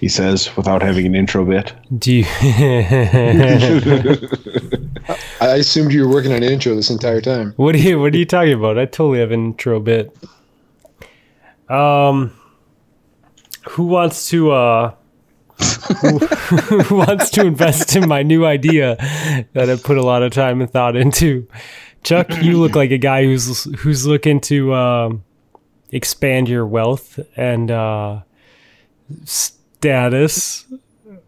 He says without having an intro bit. Do you? I assumed you were working on an intro this entire time. what are you? What are you talking about? I totally have an intro bit. Um, who wants to? uh who, who wants to invest in my new idea that I put a lot of time and thought into? Chuck, you look like a guy who's who's looking to um, expand your wealth and uh, status.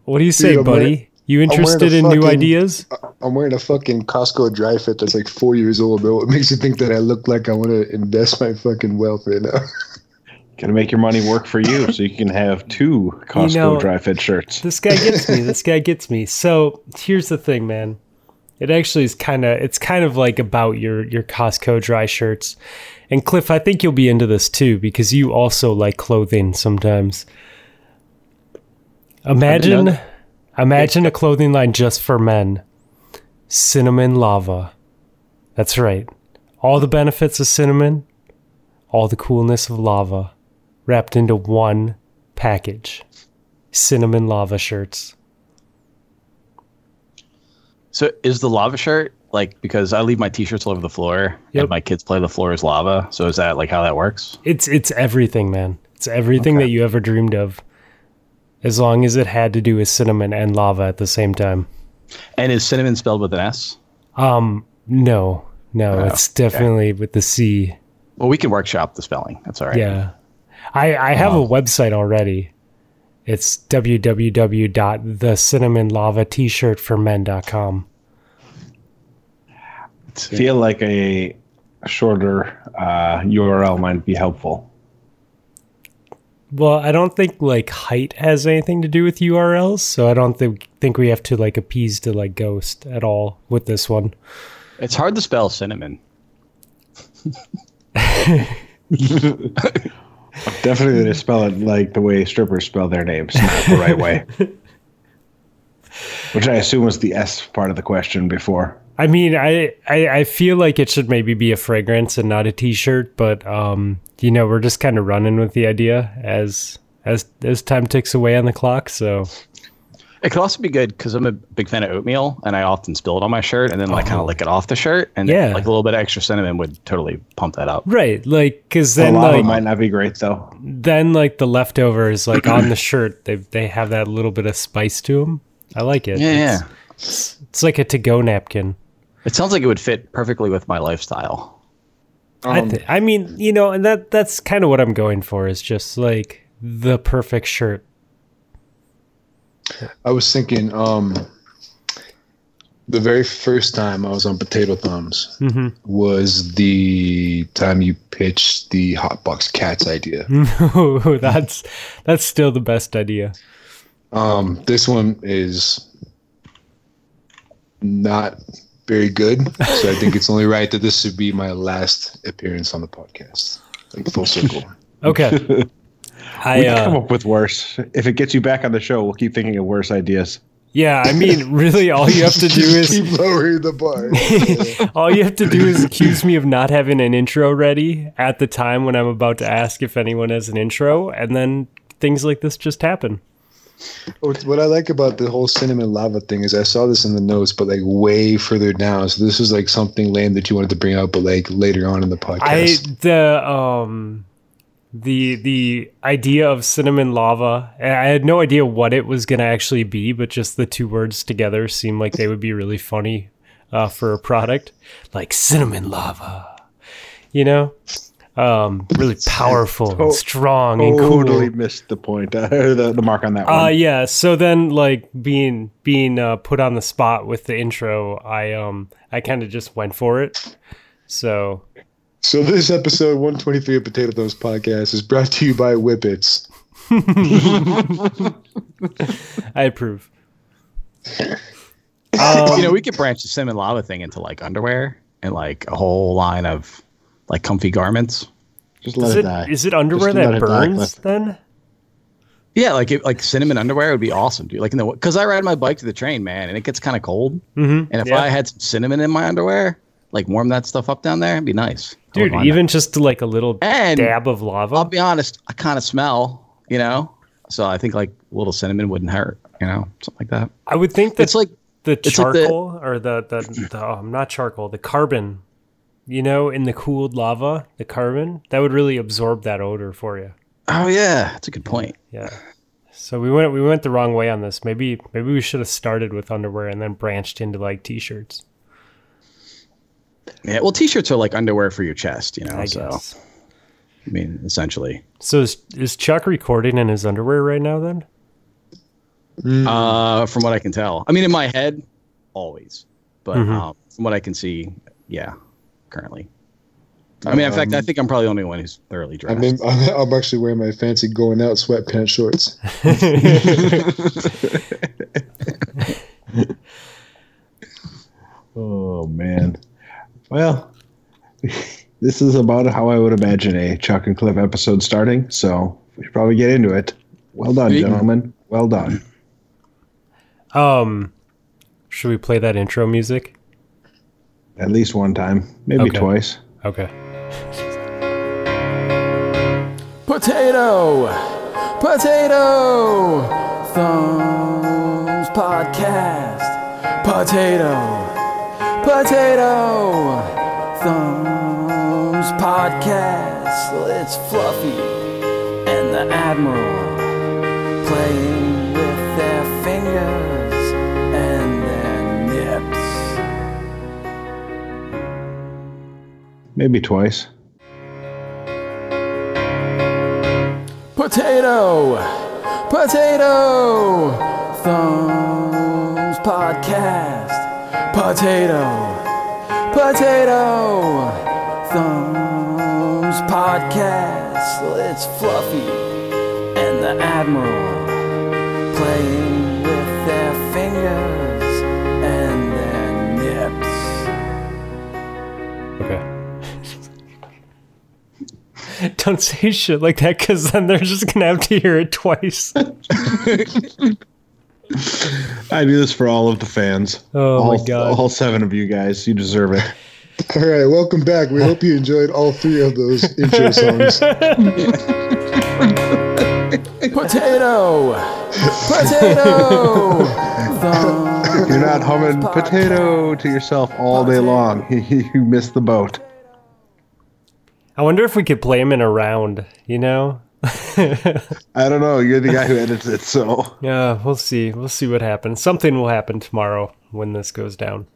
What do you say, Dude, buddy? wearing- you interested in new ideas? I'm wearing a fucking Costco dry fit that's like four years old, bro. What makes you think that I look like I want to invest my fucking wealth right now? Gonna make your money work for you, so you can have two Costco know- dry fit shirts. This guy gets me. This guy gets me. So here's the thing, man. It actually is kind of it's kind of like about your your Costco dry shirts. And Cliff, I think you'll be into this too because you also like clothing sometimes. Imagine imagine a clothing line just for men. Cinnamon lava. That's right. All the benefits of cinnamon, all the coolness of lava wrapped into one package cinnamon lava shirts. So is the lava shirt like because I leave my t-shirts all over the floor Yep. and my kids play the floor is lava? So is that like how that works? It's it's everything, man. It's everything that you ever dreamed of. As long as it had to do with cinnamon and lava at the same time. And is cinnamon spelled with an S? Um, no, no, it's definitely with the C. Well, we can workshop the spelling. That's all right. Yeah, I I have a website already. It's www.thecinamonlava-t-shirt-for-men.com. feel like a shorter uh, URL might be helpful. Well, I don't think like height has anything to do with URLs, so I don't think think we have to like appease to like Ghost at all with this one. It's hard to spell cinnamon. Definitely to spell it like the way strippers spell their names, not the right way. Which I assume was the S part of the question before. I mean, I, I I feel like it should maybe be a fragrance and not a T-shirt, but um, you know, we're just kind of running with the idea as as as time ticks away on the clock. So It could also be good because I'm a big fan of oatmeal, and I often spill it on my shirt, and then like kind of lick it off the shirt, and Oh. Yeah. like a little bit of extra cinnamon would totally pump that up. right, like because The then lava like might not be great though. then like the leftovers like on the shirt, they they have that little bit of spice to them. I like it. Yeah, it's, yeah. it's like a to-go napkin. It sounds like it would fit perfectly with my lifestyle. I, th- I mean, you know, and that that's kind of what I'm going for is just like the perfect shirt. I was thinking, um, the very first time I was on Potato Thumbs was the time you pitched the Hotbox Cats idea. that's that's still the best idea. Um, this one is not very good, so I think it's only right that this should be my last appearance on the podcast, like full circle. Okay. We I can come uh, up with worse. If it gets you back on the show, we'll keep thinking of worse ideas. yeah, I mean, really, all you have to do is keep lowering the bar. all you have to do is accuse me of not having an intro ready at the time when I'm about to ask if anyone has an intro, and then things like this just happen. What I like about the whole cinnamon lava thing is I saw this in the notes, but like way further down. So this is like something lame that you wanted to bring up, but like later on in the I podcast. the um the the idea of cinnamon lava. I had no idea what it was gonna actually be, but just the two words together seemed like they would be really funny uh, for a product like cinnamon lava. You know, um, really powerful, and strong, and cool. Totally missed the point, uh, the, the mark on that Uh yeah. So then, like being being uh, put on the spot with the intro, I um I kind of just went for it. So So this episode 123 of Potato Thumbs Podcast is brought to you by Whippets. I approve. you know, we could branch the cinnamon lava thing into like underwear and like a whole line of like comfy garments. Just let Is it, it die. is it underwear Just that it burns then? Yeah, like it, like cinnamon underwear would be awesome, dude. Like in the because I ride my bike to the train, man, and it gets kind of cold. Mm-hmm. And if Yeah. I had some cinnamon in my underwear, like warm that stuff up down there, it'd be nice. Dude, mind even just like a little And- dab of lava. I'll be honest, I kind of smell. You know, So I think like a little cinnamon wouldn't hurt, you know, something like that. I would think that It's like the it's like the- charcoal or the the, the um, not charcoal, the carbon, you know, in the cooled lava, the carbon that would really absorb that odor for you. oh yeah, that's a good point. Yeah. So we went we went the wrong way on this. Maybe maybe we should have started with underwear and then branched into like t-shirts. Yeah, well, t-shirts are like underwear for your chest, you know. I so guess. I mean, essentially. So is, is Chuck recording in his underwear right now then? Uh, from what I can tell, I mean, in my head, always, but Mhm. um, from what I can see, yeah, currently. I mean, in fact, I think I'm probably the only one who's thoroughly dressed. I'm, I'm, I'm actually wearing my fancy going out sweatpants shorts. Oh man. Well, this is about how I would imagine a Chuck and Cliff episode starting. So we should probably get into it. Well done, Sweet. gentlemen. Well done. Um should we play that intro music? At least one time, maybe Okay. twice. Okay. Potato! Potato! Thumbs Podcast. Potato! Potato! Thumbs Podcast. It's Fluffy and the Admiral Maybe twice. Potato! Potato! Thumbs Podcast. Potato! Potato! Thumbs Podcast. It's Fluffy and the Admiral playing Don't say shit like that because then they're just gonna have to hear it twice. I do this for all of the fans. Oh all, my god. All seven of you guys. You deserve it. All right, welcome back. We hope you enjoyed all three of those intro songs. Potato! Potato! You're not humming potato to yourself all day long. you missed the boat. I wonder if we could play him in a round, you know? I don't know. You're the guy who edits it, so Yeah, we'll see. We'll see what happens. Something will happen tomorrow when this goes down.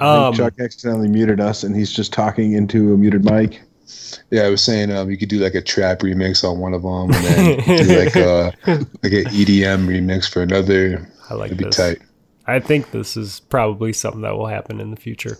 Um, Chuck accidentally muted us, and he's just talking into a muted mic. Yeah, I was saying um, you could do like a trap remix on one of them, and then do like a like an EDM remix for another. I like It'd be this. tight. I think this is probably something that will happen in the future.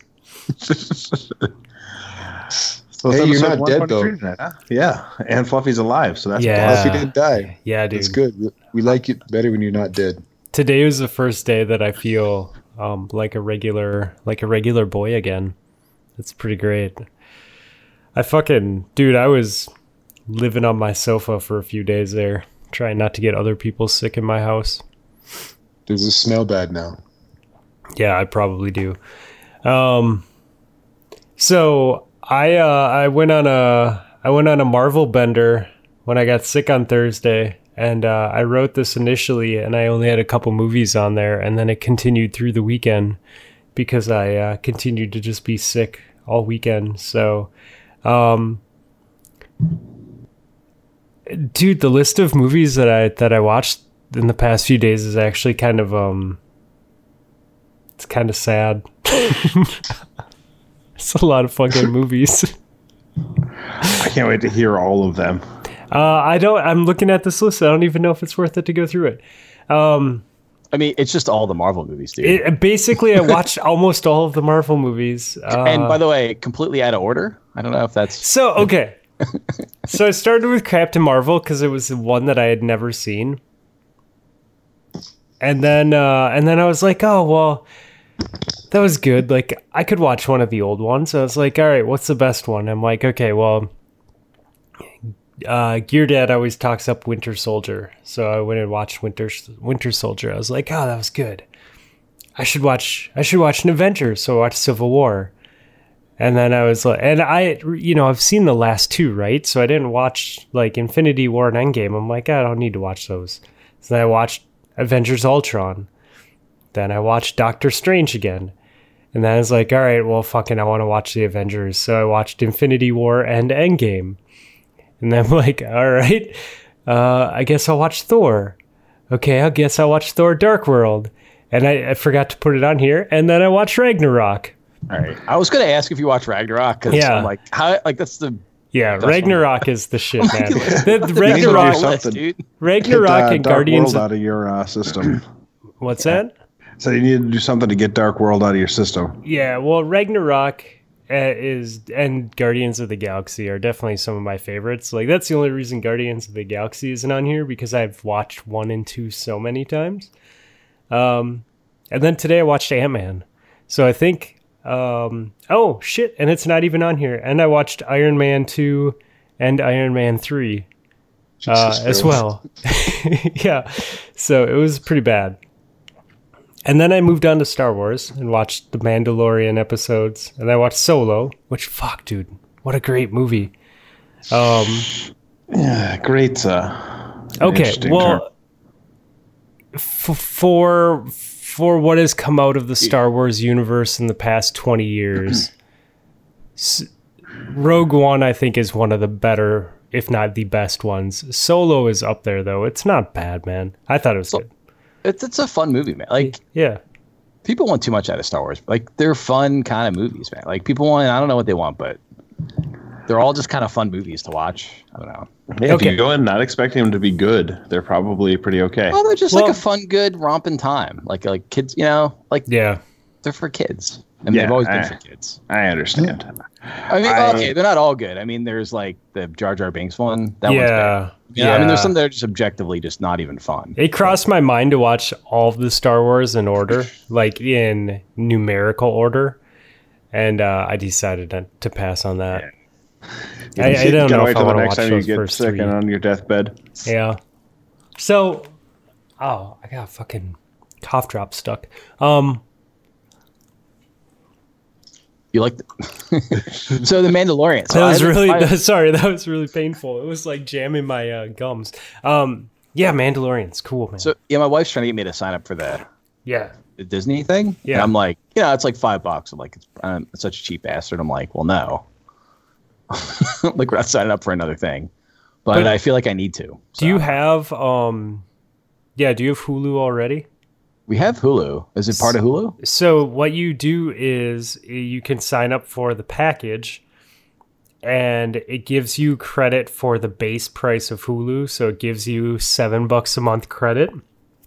So Hey, you're not dead, though. huh? Yeah, and Fluffy's alive, so that's Yeah. Plus, you didn't die. Yeah, dude. That's good. We- We like it better when you're not dead. Today was the first day that I feel um, like a regular, like a regular boy again. It's pretty great. I fucking dude, I was living on my sofa for a few days there, trying not to get other people sick in my house. Does it smell bad now? Yeah, I probably do. Um, so I uh, I went on a I went on a Marvel bender when I got sick on Thursday, and uh, I wrote this initially, and I only had a couple movies on there, and then it continued through the weekend because I uh, continued to just be sick all weekend. So, um, dude, the list of movies that I that I watched in the past few days is actually kind of um it's kind of sad. it's a lot of fucking movies. I can't wait to hear all of them. Uh, I don't. I'm looking at this list. I don't even know if it's worth it to go through it. Um, I mean, it's just all the Marvel movies, dude. it basically, I watched almost all of the Marvel movies. Uh, and by the way, completely out of order. I don't know if that's so okay. so I started with Captain Marvel because it was the one that I had never seen, and then uh, and then I was like, oh well, that was good. Like I could watch one of the old ones. I was like, all right, what's the best one? I'm like, okay, well, uh, Gear Dad always talks up Winter Soldier, so I went and watched Winter Winter Soldier. I was like, oh, that was good. I should watch. I should watch an Avenger. So I watched Civil War, And then I was like, and I, you know, I've seen the last two, right? So I didn't watch like Infinity War and Endgame. I'm like, I don't need to watch those. So then I watched Avengers Ultron. Then I watched Doctor Strange again. And then I was like, all right, well, fucking, I want to watch the Avengers. So I watched Infinity War and Endgame. And then I'm like, all right, uh, I guess I'll watch Thor. Okay, I guess I'll watch Thor Dark World. And I, I forgot to put it on here. And then I watched Ragnarok. All right. I was gonna ask if you watch Ragnarok because Yeah. I'm like, how? Like that's the Yeah, That's Ragnarok is the shit, man. The, the need to do Ragnarok, something. dude. Ragnarok Get, uh, and Dark Guardians. World Of, out of your uh, system. what's that? So you need to do something to get Dark World out of your system. Yeah, well, Ragnarok uh, is and Guardians of the Galaxy are definitely some of my favorites. Like that's the only reason Guardians of the Galaxy isn't on here because I've watched one and two so many times. Um, and then today I watched Ant Man, so I think. Um, oh shit, and it's not even on here. And I watched Iron Man two and Iron Man three uh, as well. yeah, so it was pretty bad. And then I moved on to Star Wars and watched the Mandalorian episodes, and I watched Solo, which fuck, dude, what a great movie. Um, Yeah, great. Uh, okay, well, f- for for what has come out of the Star Wars universe in the past twenty years, S- Rogue One, I think, is one of the better, if not the best ones. Solo is up there though; it's not bad, man. I thought it was good. It's it's a fun movie, man. Like Yeah, people want too much out of Star Wars. Like they're fun kind of movies, man. Like people want. I don't know what they want, but they're all just kind of fun movies to watch. I don't know. Yeah, okay. If you go in not expecting them to be good, they're probably pretty okay. Oh, they're just Well- like a fun, good romping time. Like like kids, you know, like yeah. they're for kids, and Yeah, they've always been I- for kids. I understand. I mean, I- okay, they're not all good. I mean, there's like the Jar Jar Binks one. That one's yeah, Yeah, I mean, there's some that are just objectively just not even fun. It crossed my mind to watch all of the Star Wars in order, like in numerical order, and uh, I decided to, to pass on that. I, I don't know wait if I the want to next watch time you those get first sick three. and on your deathbed. Yeah. So, oh, I got a fucking cough drop stuck. Um, You like the so the Mandalorian. So that was really I- sorry. That was really painful. It was like jamming my uh, gums. Um, yeah, Mandalorian's cool, man. so yeah, my wife's trying to get me to sign up for the, yeah, the Disney thing. Yeah. and I'm like, you know, it's like five bucks. I'm like, it's, I'm such a cheap bastard. I'm like, well, no, like we're not signing up for another thing, but, But- I feel like I need to. do you have um, yeah, do you have Hulu already? We have Hulu. Is it part of Hulu? So what you do is you can sign up for the package and it gives you credit for the base price of Hulu. So it gives you seven bucks a month credit.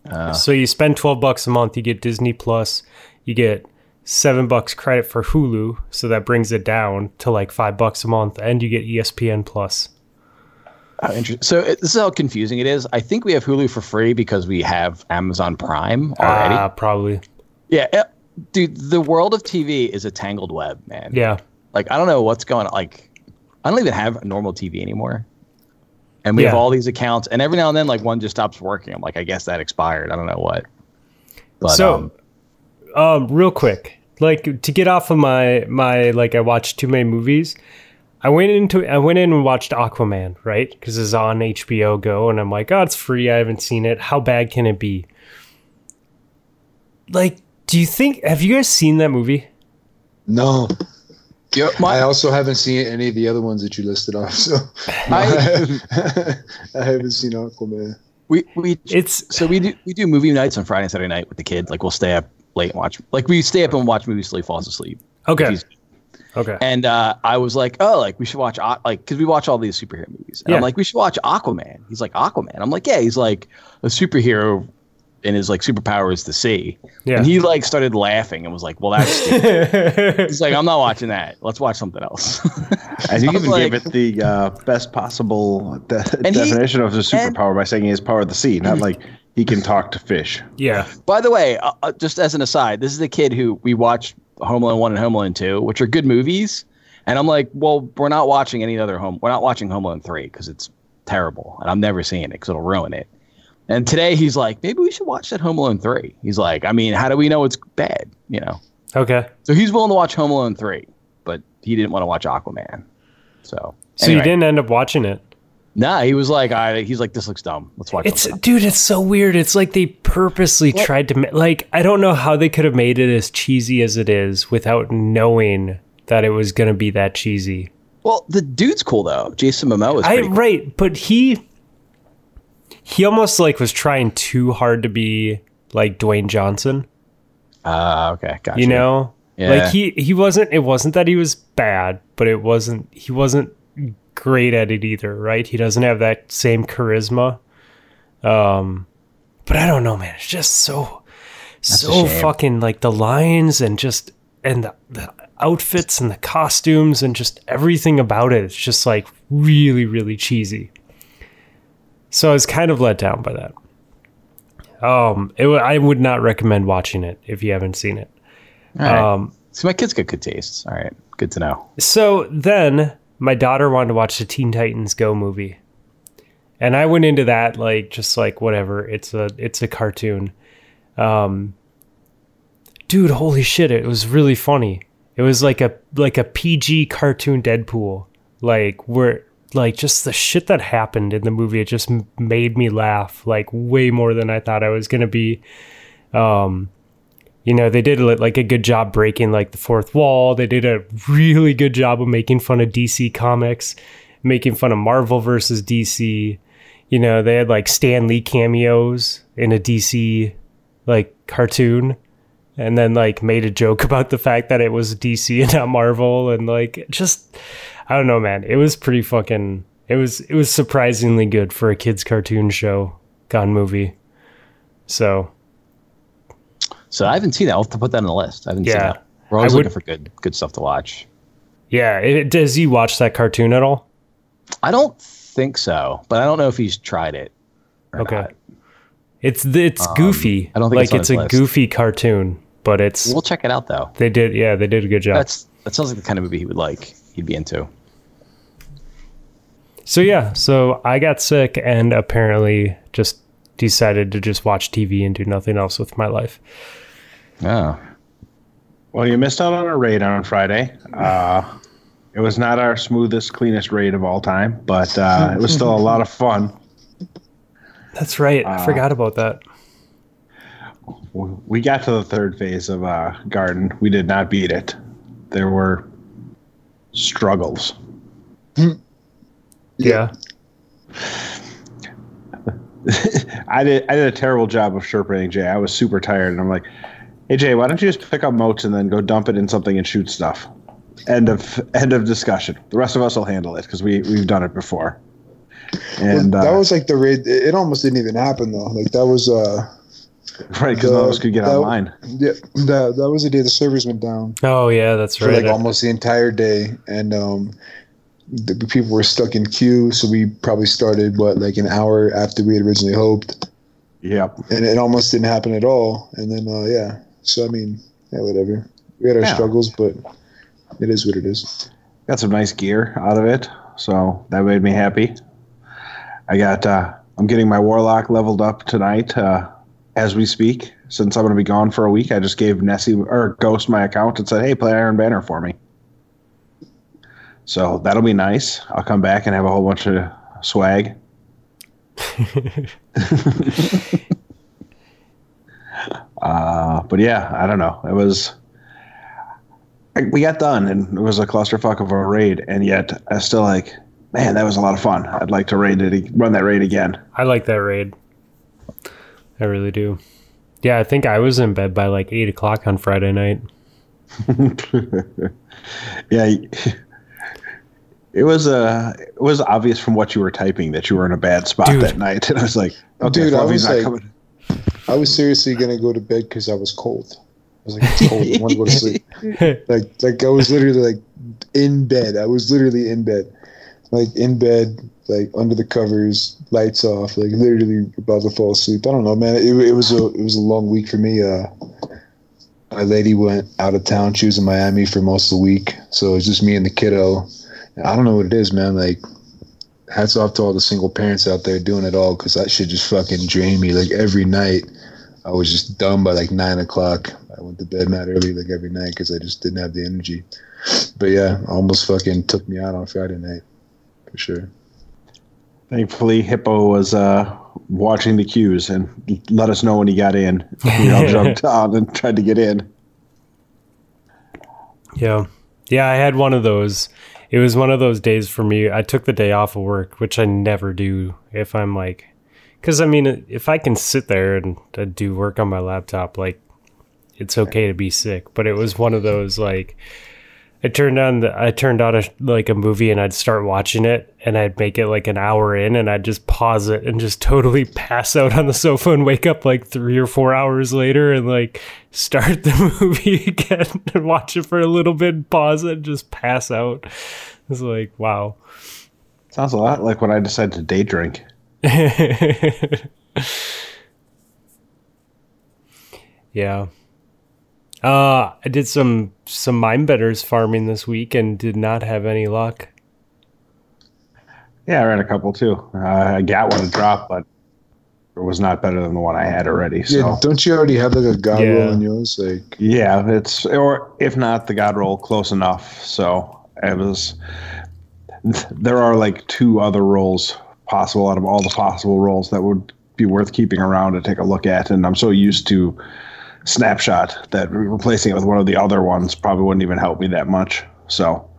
Uh, So you spend 12 bucks a month, you get Disney Plus, you get seven bucks credit for Hulu. So that brings it down to like five bucks a month and you get ESPN Plus. How interesting. So it, this is how confusing it is. I think we have Hulu for free because we have Amazon Prime already. Ah, probably. yeah, eh, dude. The world of TV is a tangled web, man. Yeah. Like I don't know what's going on. Like I don't even have a normal TV anymore. And we have all these accounts, and every now and then, like one just stops working. I'm like, I guess that expired. I don't know what. But so um, um real quick like to get off of my my like i watched too many movies i went into i went in and watched aquaman right because it's on hbo go and i'm like oh it's free i haven't seen it how bad can it be like do you think have you guys seen that movie No. Yep, my- I also haven't seen any of the other ones that you listed off. So I- I haven't seen Aquaman. we we it's so we do we do movie nights on Friday and Saturday night with the kids. Like we'll stay up late and watch. Like we stay up and watch movies till he falls asleep. okay He's- okay And uh, I was like, oh, like we should watch Aqu- like because we watch all these superhero movies. And I'm like, we should watch Aquaman. He's like Aquaman. I'm like, yeah. He's like a superhero, and his like superpower is the sea. yeah And he like started laughing and was like, well, that's. stupid. He's like, I'm not watching that. Let's watch something else. And you I was even gave it the uh, best possible de- And he- definition of the superpower by saying he has power of the sea, not like he can talk to fish. yeah By the way, uh, uh, just as an aside, this is the kid who we watched Home Alone one and Home Alone two, which are good movies. And I'm like, well, we're not watching any other home. We're not watching Home Alone three because it's terrible, and I'm never seeing it because it'll ruin it. And today he's like, maybe we should watch that Home Alone three. He's like, I mean, how do we know it's bad? You know. okay So he's willing to watch Home Alone three, but he didn't want to watch Aquaman. So So anyway. you didn't end up watching it. Nah, he was like, I, he's like, this looks dumb. Let's watch. It's something dude, it's so weird. It's like they purposely tried to ma- like I don't know how they could have made it as cheesy as it is without knowing that it was going to be that cheesy. well, the dude's cool though. Jason Momoa is I cool. right, but he he almost like was trying too hard to be like Dwayne Johnson, Ah, okay, gotcha. you know? Yeah. Like he he wasn't it wasn't that he was bad, but it wasn't he wasn't great at it either, right? He doesn't have that same charisma. Um but I don't know, man. It's just so a so fucking like the lines and just and the, the outfits and the costumes and just everything about it. It's just like really, really cheesy. So I was kind of let down by that. Um, it, I would not recommend watching it if you haven't seen it. All right. Um, so my kid's got good tastes. All right, good to know. so then my daughter wanted to watch the Teen Titans Go movie. And I went into that like just like whatever. It's a it's a cartoon. Um dude, holy shit, it was really funny. It was like a like a PG cartoon Deadpool. Like where like just the shit that happened in the movie it just made me laugh like way more than I thought I was going to be. Um you know they did like a good job breaking like the fourth wall. They did a really good job of making fun of dc comics making fun of marvel versus dc you know they had like stan lee cameos in a dc like cartoon and then like made a joke about the fact that it was dc and not marvel and like just i don't know man. It was pretty fucking it was it was surprisingly good for a kids cartoon show gone movie. So So I haven't seen that. I'll have to put that on the list. I haven't seen that. We're always I would- looking for good good stuff to watch. Yeah, it, does he watch that cartoon at all? I don't think so, but I don't know if he's tried it. or Okay. not. It's it's goofy. Um, I don't think like it's it's, a list. goofy cartoon, but it's We'll check it out though. they did yeah they did a good job. That's that sounds like the kind of movie he would like. He'd be into. so yeah, so I got sick and apparently just decided to just watch TV and do nothing else with my life. Oh. Well, you missed out on a raid on Friday. Uh, it was not our smoothest, cleanest raid of all time, but uh, it was still a lot of fun. That's right. Uh, I forgot about that. We got to the third phase of uh, Garden. We did not beat it. There were struggles. Yeah. I did. I did a terrible job of sherping Jay. I was super tired, and I'm like, "Hey Jay, why don't you just pick up motes and then go dump it in something and shoot stuff?" End of end of discussion. The rest of us will handle it because we we've done it before. And that uh, was like the raid. It it almost didn't even happen though. Like that was uh right because none of us could get that- online. yeah that that was the day the servers went down Oh yeah, that's for right. like almost the entire day, and um the people were stuck in queue. So we probably started what like an hour after we had originally hoped, Yep. and it almost didn't happen at all. And then uh yeah, so I mean yeah whatever. We had our Yeah. struggles, but it is what it is. got some nice gear out of it, so that made me happy. I got uh, I'm getting my warlock leveled up tonight uh, as we speak. Since I'm going to be gone for a week, I just gave Nessie or Ghost my account and said, "Hey, play Iron Banner for me." So that'll be nice. I'll come back and have a whole bunch of swag. uh, but yeah, I don't know. It was I- we got done and it was a clusterfuck of a raid and yet i still like man that was a lot of fun i'd like to raid it run that raid again I like that raid. I really do. Yeah, I think I was in bed by like eight o'clock on Friday night. yeah it was uh it was obvious from what you were typing that you were in a bad spot Dude. that night and i was like okay Dude, I Fluffy's was not like- coming I was seriously gonna go to bed because I was cold. I was like, it's cold. I want to go to sleep. like, like I was literally like in bed. I was literally in bed, like in bed, like under the covers, lights off, like literally about to fall asleep. I don't know, man. It, it was a it was a long week for me. Uh, my lady went out of town. She was in Miami for most of the week, so it was just me and the kiddo. I don't know what it is, man. Like, hats off to all the single parents out there doing it all because that shit just fucking drained me. Like every night, I was just done by like nine o'clock. I went to bed mad early like every night because I just didn't have the energy. But yeah, almost fucking took me out on Friday night for sure. Thankfully, Hippo was uh, watching the queues and let us know when he got in. We all jumped on and tried to get in. Yeah. Yeah, I had one of those. It was one of those days for me. I took the day off of work, which I never do if I'm like, because I mean, if I can sit there and uh, do work on my laptop, like, it's okay to be sick. But it was one of those like, I turned on the, I turned on a like a movie and I'd start watching it and I'd make it like an hour in and I'd just pause it and just totally pass out on the sofa and wake up like three or four hours later and like start the movie again and watch it for a little bit, pause it, and just pass out. It's like wow. Sounds a lot like when I decided to day drink. yeah. Uh, I did some some Mindbender's farming this week and did not have any luck. Yeah, I ran a couple too. Uh, I got one to drop, but it was not better than the one I had already. So Yeah, don't you already have like a god Yeah. roll on yours? Like, yeah, it's or if not the God roll, close enough. So it was. There are like two other rolls possible out of all the possible roles that would be worth keeping around to take a look at, and I'm so used to snapshot that replacing it with one of the other ones probably wouldn't even help me that much. So,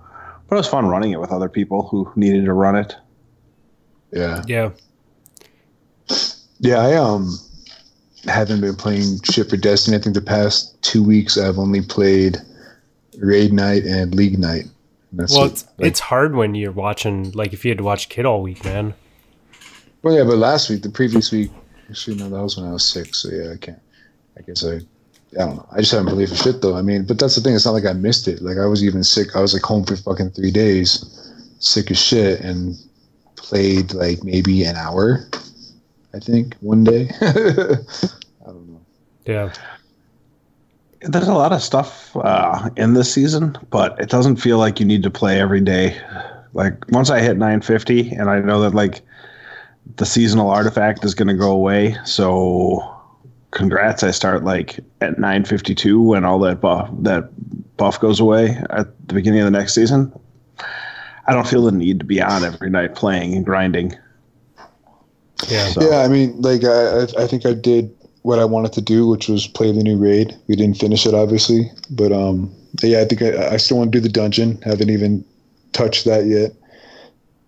but it was fun running it with other people who needed to run it. yeah, Yeah. yeah. I um haven't been playing shit for Destiny. I think the past two weeks I've only played Raid Night and League Night. That's Well, it's Like, it's hard when you're watching like if you had to watch Kid all week, man. Well, yeah, but last week, the previous week, actually, no, that was when I was sick. So yeah, I can't. I guess I. I don't know. I just haven't played for shit though. I mean, but that's the thing. It's not like I missed it. Like I was even sick. I was like home for fucking three days, sick as shit, and played like maybe an hour. I think one day. I don't know. Yeah. There's a lot of stuff uh, in this season, but it doesn't feel like you need to play every day. Like once I hit 950, and I know that like the seasonal artifact is going to go away, so congrats! I start like at 952 when all that buff that buff goes away at the beginning of the next season. I don't feel the need to be on every night playing and grinding. Yeah. So, Yeah, I mean, like I, I- I think I did what I wanted to do, which was play the new raid. We didn't finish it, obviously, but um, yeah, I think I, I still want to do the dungeon. Haven't even touched that yet,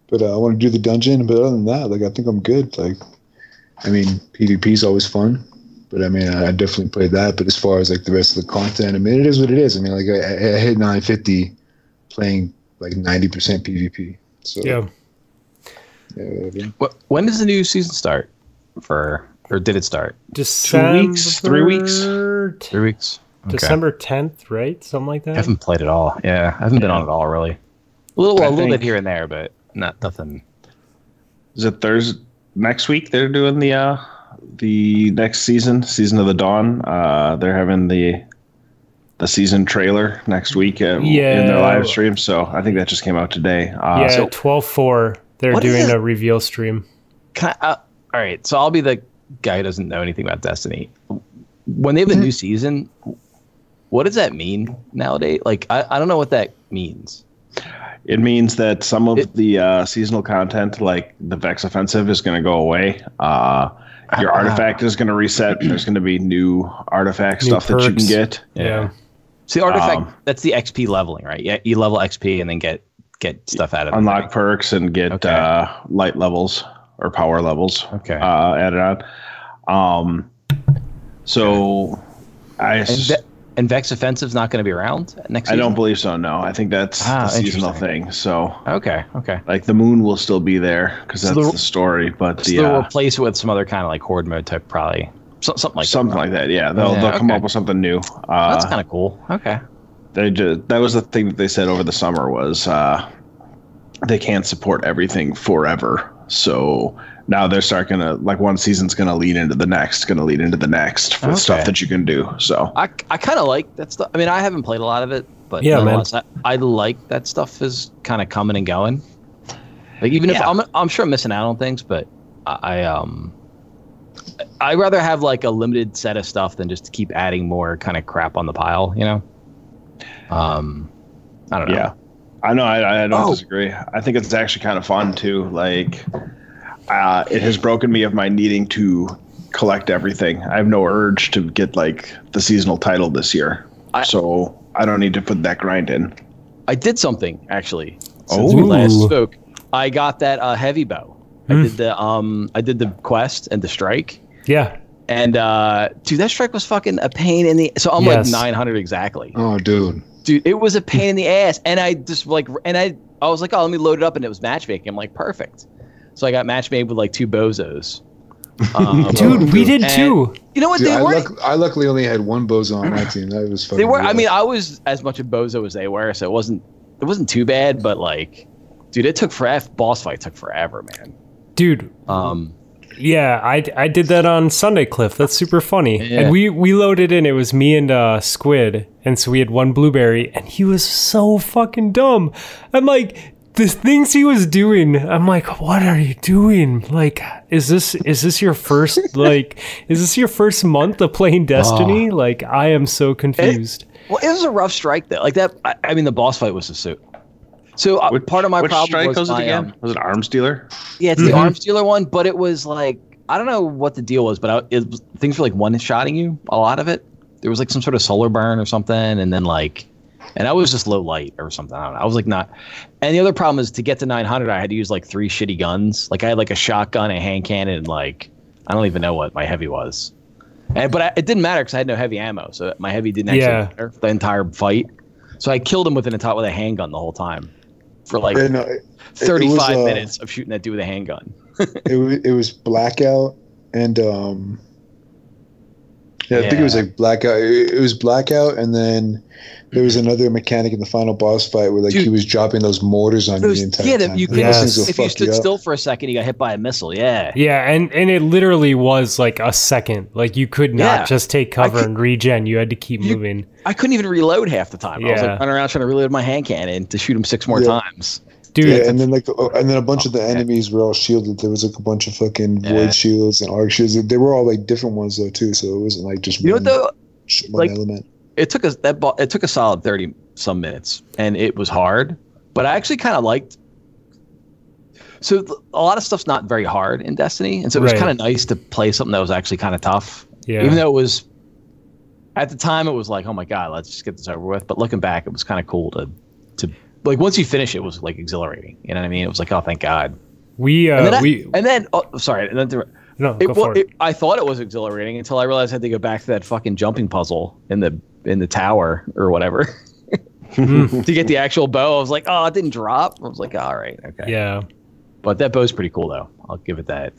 but uh, I want to do the dungeon. But other than that, like I think I'm good. Like, I mean, PvP is always fun, but I mean, I, I definitely played that. But as far as like the rest of the content, I mean, it is what it is. I mean, like I, I hit 950 playing like 90% PvP. So Yeah. yeah, whatever. What, when does the new season start? For or did it start? December, Two weeks? Three weeks? Three weeks. Okay. December 10th, right? Something like that. I haven't played at all. Yeah, I haven't been on it all really. A little, I a little think- bit here and there, but not nothing. Is it Thursday next week? They're doing the uh, the next season, season of the dawn. Uh, they're having the the season trailer next week uh, in their live stream. So I think that just came out today. Uh, yeah, so 12 4. They're doing a reveal stream. I, uh, all right, so I'll be the guy who doesn't know anything about Destiny. When they have a new season, what does that mean nowadays? Like, I, I don't know what that means. It means that some of It- the uh, seasonal content, like the Vex Offensive, is going to go away. Uh, your Ah. artifact is going to reset. There's going to be new artifact New stuff that you can get. Yeah. So the artifact, Um, that's the XP leveling, right? Yeah, you level XP and then get get stuff out of it. Unlock perks and get Okay. uh, light levels or power levels. Okay. uh, added on. Um, so I, And, s- Ve- and Vex Offensive's not going to be around next Season? I don't believe so. No, I think that's Ah, the seasonal thing. So Okay, okay. like the moon will still be there because So that's the- the, story. But So the they'll uh, replace it with some other kind of like horde mode type, probably so, something like something that. like that. Yeah, they'll Yeah, they'll come up with something new. Uh, That's kind of cool. Okay. they just, that was the thing that they said over the summer was uh, they can't support everything forever. So now they're starting to like one season's going to lead into the next, going to lead into the next with Okay. stuff that you can do. So I, I kind of like that stuff. I mean, I haven't played a lot of it, but Yeah, man. I, I like that stuff is kind of coming and going. Like even if I'm, I'm sure I'm missing out on things, but I, I um, I'd rather have like a limited set of stuff than just to keep adding more kind of crap on the pile, you know? Um, I don't know. Yeah, I know. I, I don't Oh. disagree. I think it's actually kind of fun too. Like, uh, it has broken me of my needing to collect everything. I have no urge to get like the seasonal title this year, I- so I don't need to put that grind in. I did something actually since Oh. we last spoke. I got that uh, heavy bow. I Hmm. did the um I did the quest and the strike. Yeah. And uh dude, that strike was fucking a pain in the so I'm Yes. like 900 exactly. Oh, dude. Dude, it was a pain in the ass and I just like and I I was like, "Oh, let me load it up." And it was matchmaking. I'm like, "Perfect." So I got match made with like two bozos. Um, Dude, we did and- too. You know what Dude, they I, were? luck- I luckily only had one bozo on my team. That was fucking. They were. I mean, I was as much a bozo as they were, so it wasn't. It wasn't too bad, but like, dude, it took forever. Boss fight took forever, man. Dude, Um, Yeah, I, I did that on Sunday Cliff. That's super funny. Yeah. And we we loaded in. It was me and uh, Squid, and so we had one blueberry, and he was so fucking dumb. I'm like, the things he was doing. I'm like, what are you doing? Like, is this is this your first like is this your first month of playing Destiny? Like, I am so confused. well, it was a rough strike though. Like that. I, I mean, the boss fight was a suit. So uh, Which- part of my which problem strike was was it my, again? um, was it arms dealer? yeah, it's the Mhm. arms dealer one, but it was like I don't know what the deal was, but I, it was, things were like one shotting you a lot of it. There was like some sort of solar burn or something, and then like, and I was just low light or something. I don't know. I was like not. And the other problem is to get to 900, I had to use like three shitty guns. Like I had like a shotgun, a hand cannon, and like I don't even know what my heavy was. And but I, it didn't matter because I had no heavy ammo, so my heavy didn't actually Yeah. matter the entire fight. So I killed him with an entire with a handgun the whole time for like And, uh, it- it was, 35 uh, minutes of shooting that dude with a handgun. it was it was blackout and um yeah, I think it was like blackout. It it was blackout, and then there was mm-hmm. another mechanic in the final boss fight where like he was dropping those mortars on you Those- the entire yeah, time. that you could, those Yes. if you stood up. still for a second, you got hit by a missile. Yeah. Yeah, and and it literally was like a second. Like you could not Yeah. just take cover could- and regen. You had to keep You- moving. I couldn't even reload half the time. Yeah. I was like running around trying to reload my hand cannon to shoot him six more Yeah. times. Dude, Yeah, and then like, oh, and then a bunch of the Okay. enemies were all shielded. There was like a bunch of fucking Yeah. void shields and arc shields. They were all like different ones though too. So it wasn't like just You know one, what though? one Like- element. It took us that bo- it took a solid thirty some minutes, and it was hard. But I actually kind of liked. So a lot of stuff's not very hard in Destiny, and so it was Right. kind of nice to play something that was actually kind of tough. yeah. Even though it was, at the time, it was like, oh my god, let's just get this over with. But looking back, it was kind of cool to, to like once you finish, it was like exhilarating. You know what I mean? It was like, oh, thank God. we And uh then, we I, and then oh, sorry, and then there, no it, go wa- for it. it, I thought it was exhilarating until I realized I had to go back to that fucking jumping puzzle in the in the tower or whatever Mm, to get the actual bow. I was like, oh, it didn't drop. I was like, all right, okay. yeah. But that bow's pretty cool though. I'll give it that.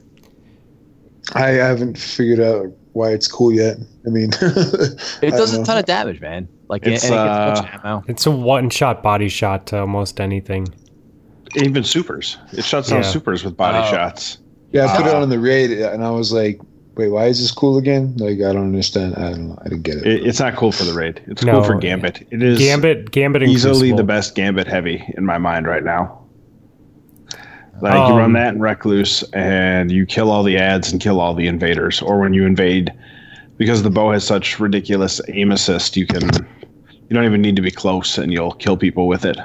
I haven't figured out why it's cool yet. I mean, It does a ton of damage, man. Like It's, and it gets a bunch uh, of ammo. It's a one shot body shot to almost anything. Even supers. It shuts down Yeah. supers with body Oh. shots. yeah, I put it Uh, on the raid, and I was like, "Wait, why is this cool again?" Like, I don't understand. I don't know. I didn't get it. It, it's not cool for the raid. It's No. cool for Gambit. It is Gambit, Gambit, and easily Crucible. the best Gambit heavy in my mind right now. Like you Um, run that in Recluse and you kill all the ads and kill all the invaders. Or when you invade, because the bow has such ridiculous aim assist, you can you don't even need to be close and you'll kill people with it.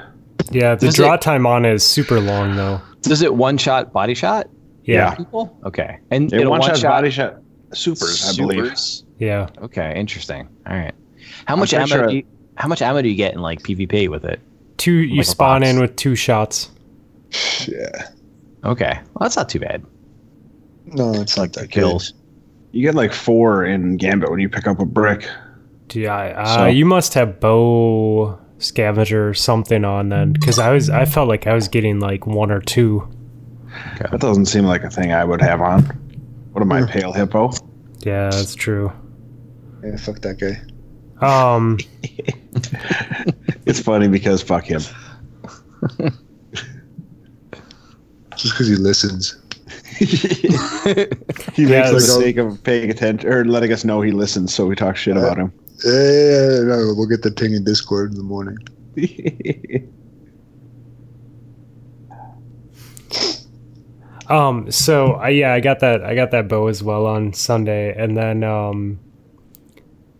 Yeah, the Does draw it- time on it is super long though. Does it one shot body shot Yeah, people? Okay, and It one shot one-shot body shot supers, I believe. yeah. Okay, interesting. All right. How much ammo? sure- Do you, how much ammo do you get in like PvP with it? Two, you Like a spawn box. in with two shots. yeah, Okay, well that's not too bad. no, it's not that Kills. You get like four in Gambit when you pick up a brick. Yeah, uh, So- you must have bow scavenger or something on then, because I was I felt like I was getting like one or two. That doesn't seem like a thing I would have on. What am I, pale hippo? Yeah, that's true. Yeah, fuck that guy. Um, It's funny because fuck him. Just because he listens. He Yeah, makes the it's- mistake of paying attention or letting us know he listens, so we talk shit about him. Yeah, yeah, yeah, no, we'll get the ping in Discord in the morning. Um, so I yeah, I got that I got that bow as well on Sunday, and then um,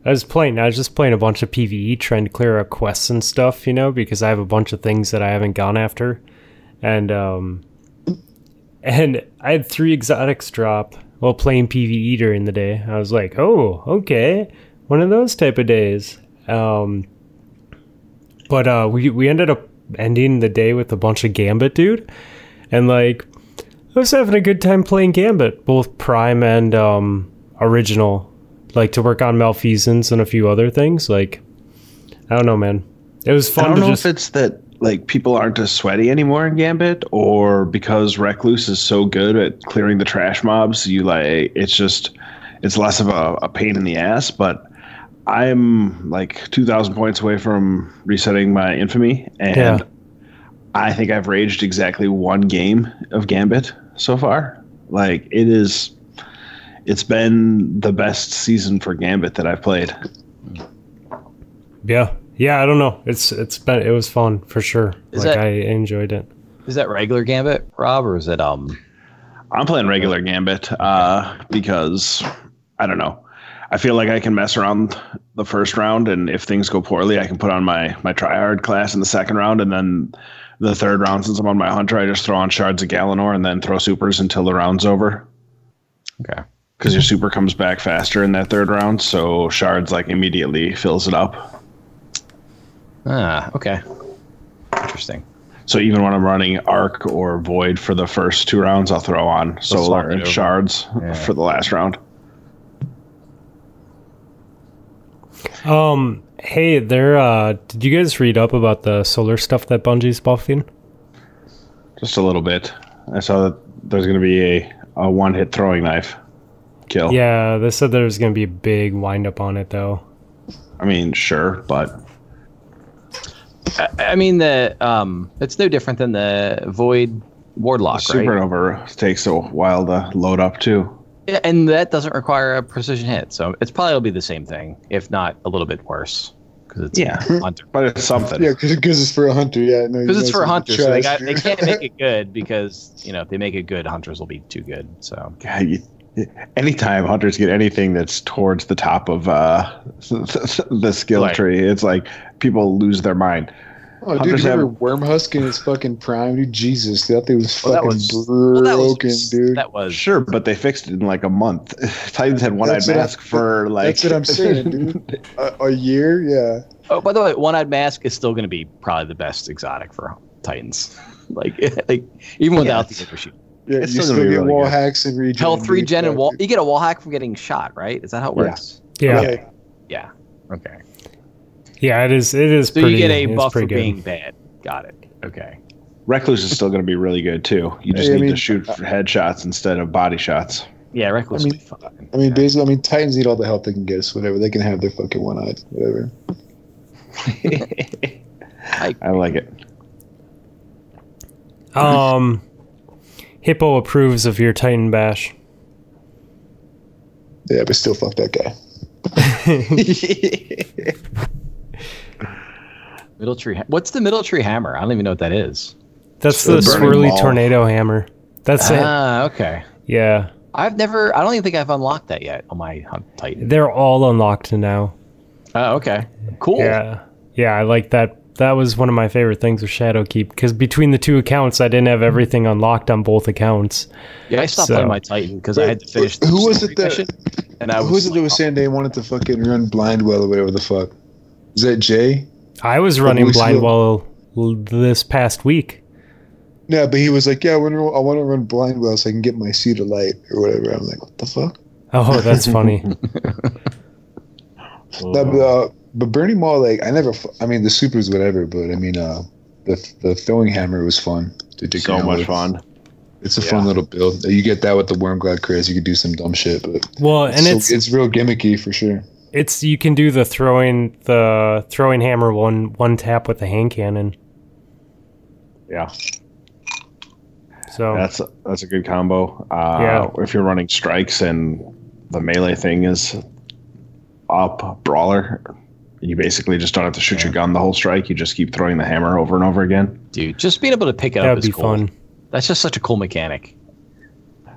I was playing. I was just playing a bunch of PVE, trying to clear up quests and stuff, you know, because I have a bunch of things that I haven't gone after, and um, and I had three exotics drop while playing PVE during the day. I was like, oh, okay, one of those type of days. Um, but uh, we we ended up ending the day with a bunch of Gambit, dude, and like I was having a good time playing Gambit, both Prime and um, original. Like to work on malfeasance and a few other things. Like I don't know, man. It was fun. I don't to know just if it's that like people aren't as sweaty anymore in Gambit, or because Recluse is so good at clearing the trash mobs, you like it's just it's less of a, a pain in the ass. But I'm like two thousand points away from resetting my infamy, and Yeah. I think I've raged exactly one game of Gambit so far. Like it is, it's been the best season for Gambit that I've played. yeah, yeah. I don't know. It's it's been it was fun for sure. Is like that- I enjoyed it. Is that regular Gambit, Rob, or is it um? I'm playing regular Gambit uh, because I don't know. I feel like I can mess around the first round, and if things go poorly, I can put on my my tryhard class in the second round, and then the third round, since I'm on my hunter, I just throw on shards of Galanor and then throw supers until the round's over. Okay. Because your super comes back faster in that third round, so shards like immediately fills it up. Ah, okay. Interesting. So even when I'm running arc or void for the first two rounds, I'll throw on solar and shards Yeah. for the last round. Um, hey, there. Uh, did you guys read up about the solar stuff that Bungie's buffing? Just a little bit. I saw that there's going to be a, a one hit throwing knife kill. Yeah, they said there's gonna be a big wind up on it though. I mean, sure, but I, I mean the um, it's no different than the Void Warlock, right? Supernova takes a while to load up too. Yeah, and that doesn't require a precision hit, so it's probably will be the same thing, if not a little bit worse, because it's Yeah. hunter. But it's something. Yeah, because it's for a hunter. Yeah, Because you it's know for hunters, so they, got, they can't make it good because you know if they make it good, hunters will be too good. So God, you- anytime hunters get anything that's towards the top of uh, the skill Right. tree, it's like people lose their mind. Oh, dude, Hunters remember have- Wormhusk in its fucking prime? Dude, Jesus, that thing was Well, that fucking was- broken, well, that was dude. that was Sure, but they fixed it in like a month. Titans had one eyed That's what I- mask for like. That's what I'm saying, dude. A, a year, yeah. Oh, by the way, One Eyed Mask is still going to be probably the best exotic for Titans. like, like even without it's- the overshoot. Yeah, It's you still still gonna be get really wall good. hacks and regen. Health dude. regen and Yeah, wall. You get a wall hack from getting shot, right? Is that how it works? Yeah, Okay. Yeah. Okay. yeah, it is. It is. So pretty, you get a it's buff for good. being bad. Got it. Okay. Recluse is still going to be really good too. You just Hey, I need mean, to shoot for headshots instead of body shots. Yeah, Recluse I mean- will be fine. I mean, basically, I mean, Titans need all the help they can get, so whatever. They can have their fucking one eyed, whatever. I like it. Um, Hippo approves of your Titan bash. Yeah, but still, fuck that guy. Middle tree. Ha- What's the middle tree hammer? I don't even know what that is. That's The the swirly ball. tornado hammer. That's it. Ah, okay. Yeah, I've never. I don't even think I've unlocked that yet on my Hunt Titan. they're all unlocked now. Oh, okay. Cool. Yeah, yeah, I like that. That was one of my favorite things with Shadowkeep because between the two accounts, I didn't have everything unlocked on both accounts. Yeah, I stopped So- playing my Titan because I had to finish. Who the was it that- mission, And I. Who was it that like, was saying they wanted to fucking run blind well or whatever the fuck? Is that Jay? I was running weeks blind well this past week. Yeah, but he was like, "Yeah, I want to, I want to run blind well so I can get my seed of light or whatever." I'm like, "What the fuck?" Oh, that's funny. No, but, uh, but Burning Maul, like, I never, I mean, the supers, whatever. But I mean, uh, the the throwing hammer was fun. To dig So much with. fun. It's a fun little build. You get that with the worm Wormgod Caress. You could do some dumb shit, but well, and so- it's it's real gimmicky for sure. it's you can do the throwing the throwing hammer one one tap with the hand cannon. Yeah, So that's that's a good combo. Uh, Yeah. If you're running strikes and the melee thing is up brawler, you basically just don't have to shoot your gun the whole strike. You just keep throwing the hammer over and over again. dude, just being able to pick it that up would is be cool. fun. That's just such a cool mechanic.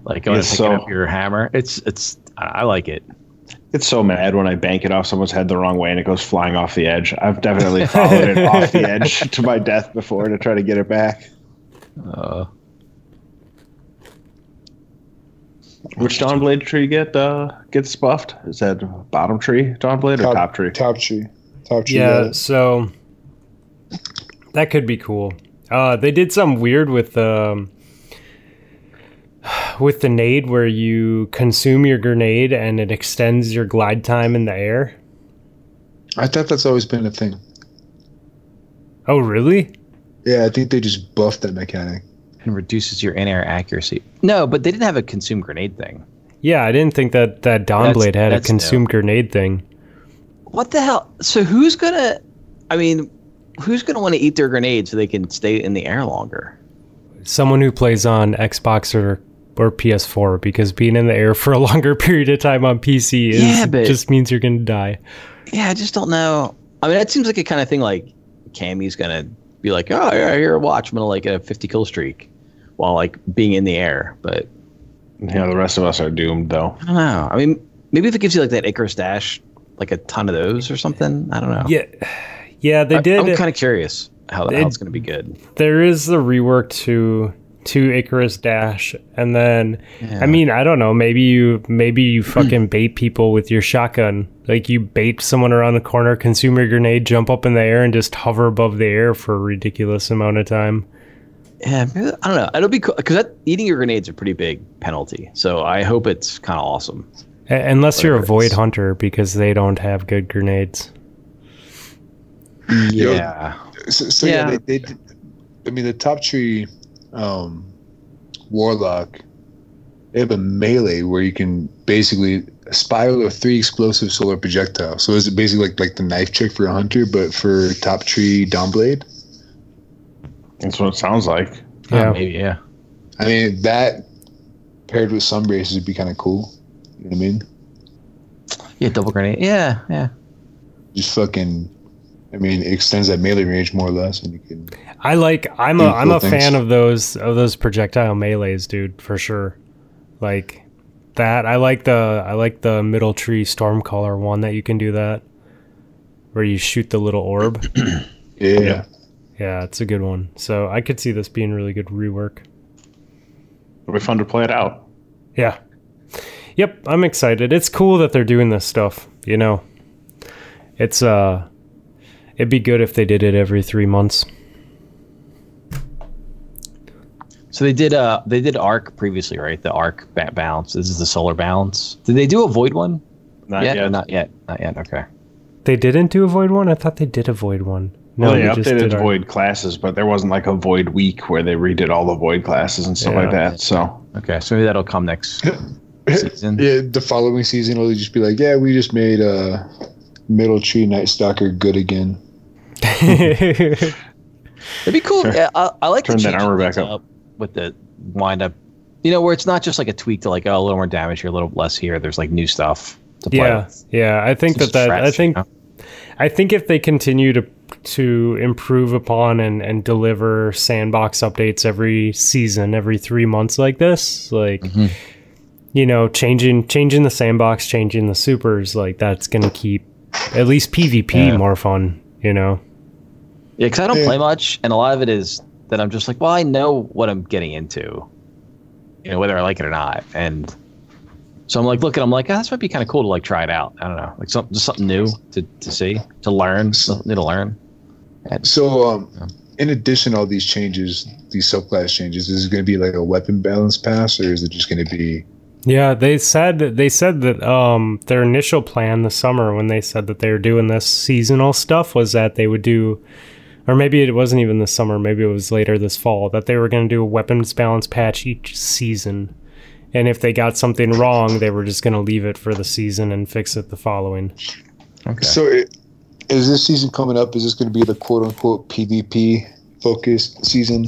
like going It's to pick so- up your hammer. It's it's I I like it. It's so mad when I bank it off someone's head the wrong way and it goes flying off the edge. I've definitely followed it off the edge to my death before to try to get it back. Uh, Which Dawnblade tree get uh, gets buffed? Is that bottom tree Dawnblade or top, tree? Top tree. Top tree. Yeah, yeah. so that could be cool. Uh, they did something weird with um, with the nade where you consume your grenade and it extends your glide time in the air. I thought that's always been a thing. Oh, really? Yeah, I think they just buffed that mechanic. And reduces your in-air accuracy. No, but they didn't have a consume grenade thing. Yeah, I didn't think that that That's- Dawnblade had a consume grenade thing. What the hell? So who's gonna? I mean, who's gonna want to eat their grenade so they can stay in the air longer? Someone who plays on Xbox or or PS4 because being in the air for a longer period of time on PC is Yeah, but- just means you're gonna die. Yeah, I just don't know. I mean, that seems like a kind of thing like Cammy's gonna be like, oh, yeah, here, watch, I'm gonna like a 50 kill streak while like being in the air. But Yeah, the rest of us are doomed though. I don't know. I mean, maybe if it gives you like that Icarus dash, like a ton of those or something. I don't know. Yeah, yeah, they I, did. I'm kind of curious how, It- how it's gonna be good. there is the rework to to Icarus Dash, and then Yeah. I mean I don't know maybe you maybe you fucking bait people with your shotgun like you bait someone around the corner, consume your grenade, jump up in the air, and just hover above the air for a ridiculous amount of time. Yeah, I don't know. It'll be cool because eating your grenades are a pretty big penalty. So I hope it's kind of awesome. A- unless you're a void is. hunter because they don't have good grenades. Yeah. So, so yeah, Yeah. they, they did, I mean, the top tree um, warlock, they have a melee where you can basically spiral of three explosive solar projectiles. So it's basically like like the knife trick for a hunter, but for top tree Dawnblade. That's what it sounds like. Yeah. Oh, maybe. Yeah. I mean, that paired with Sunbracers would be kind of cool. You know what I mean? Yeah. Double grenade. Yeah. Yeah. Just fucking. I mean, it extends that melee range more or less, and you can. I like I'm a Do I'm cool a things. fan of those of those projectile melees, dude, for sure. Like that. I like the I like the middle tree stormcaller one that you can do that. Where you shoot the little orb. Yeah. Yeah. Yeah, it's a good one. So I could see this being really good rework. It'll be fun to play it out. Yeah. Yep, I'm excited. It's cool that they're doing this stuff, you know. It's uh it'd be good if they did it every 3 months. So they did. Uh, they did arc previously, right? The arc ba- bounce. This is the solar bounce. Did they do a void one? Not yet? yet. Not yet. Not yet. Okay. They didn't do a void one? I thought they did a void one. No, well, they they updated did arc. void classes, but there wasn't like a void week where they redid all the void classes and stuff Yeah. like that. So Okay. So maybe that'll come next season. Yeah, the following season will just be like, yeah, we just made uh, Middle Tree Night Stalker good again. It'd be cool. Sure. Yeah, I, I like Turn the that armor back things up. with the wind up. You know, where it's not just like a tweak to like oh, a little more damage here, a little less here. There's like new stuff to play yeah, with. yeah. I think Seems that that I think you know? I think if they continue to to improve upon and and deliver sandbox updates every season, every three months like this, like Mhm. you know, changing changing the sandbox, changing the supers, like that's gonna keep at least PvP Yeah. more fun. You know. Yeah, because I don't Yeah. play much, and a lot of it is that I'm just like, well, I know what I'm getting into, you know, whether I like it or not, and so I'm like looking, I'm like, oh, this might be kind of cool to like try it out. I don't know, like something just something new to, to see, to learn, something new to learn. So, um, in addition to all these changes, these subclass changes, is it going to be like a weapon balance pass, or is it just going to be? Yeah, they said they said that um their initial plan this summer when they said that they were doing this seasonal stuff was that they would do or maybe it wasn't even this summer, maybe it was later this fall that they were going to do a weapons balance patch each season. And if they got something wrong, they were just going to leave it for the season and fix it the following. Okay. So, it, is this season coming up? Is this going to be the quote unquote PvP focused season?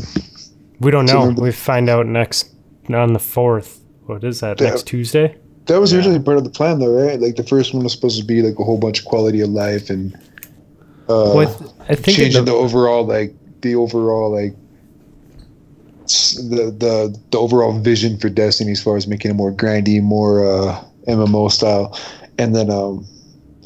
We don't know. We find out next on the 4th. What is that? Yeah. Next Tuesday? That was Yeah. originally part of the plan, though, right? Like the first one was supposed to be like a whole bunch of quality of life and uh, Well, I think changing the- the overall like the overall like the the the overall vision for Destiny as far as making it more grindy, more uh, MMO style, and then um,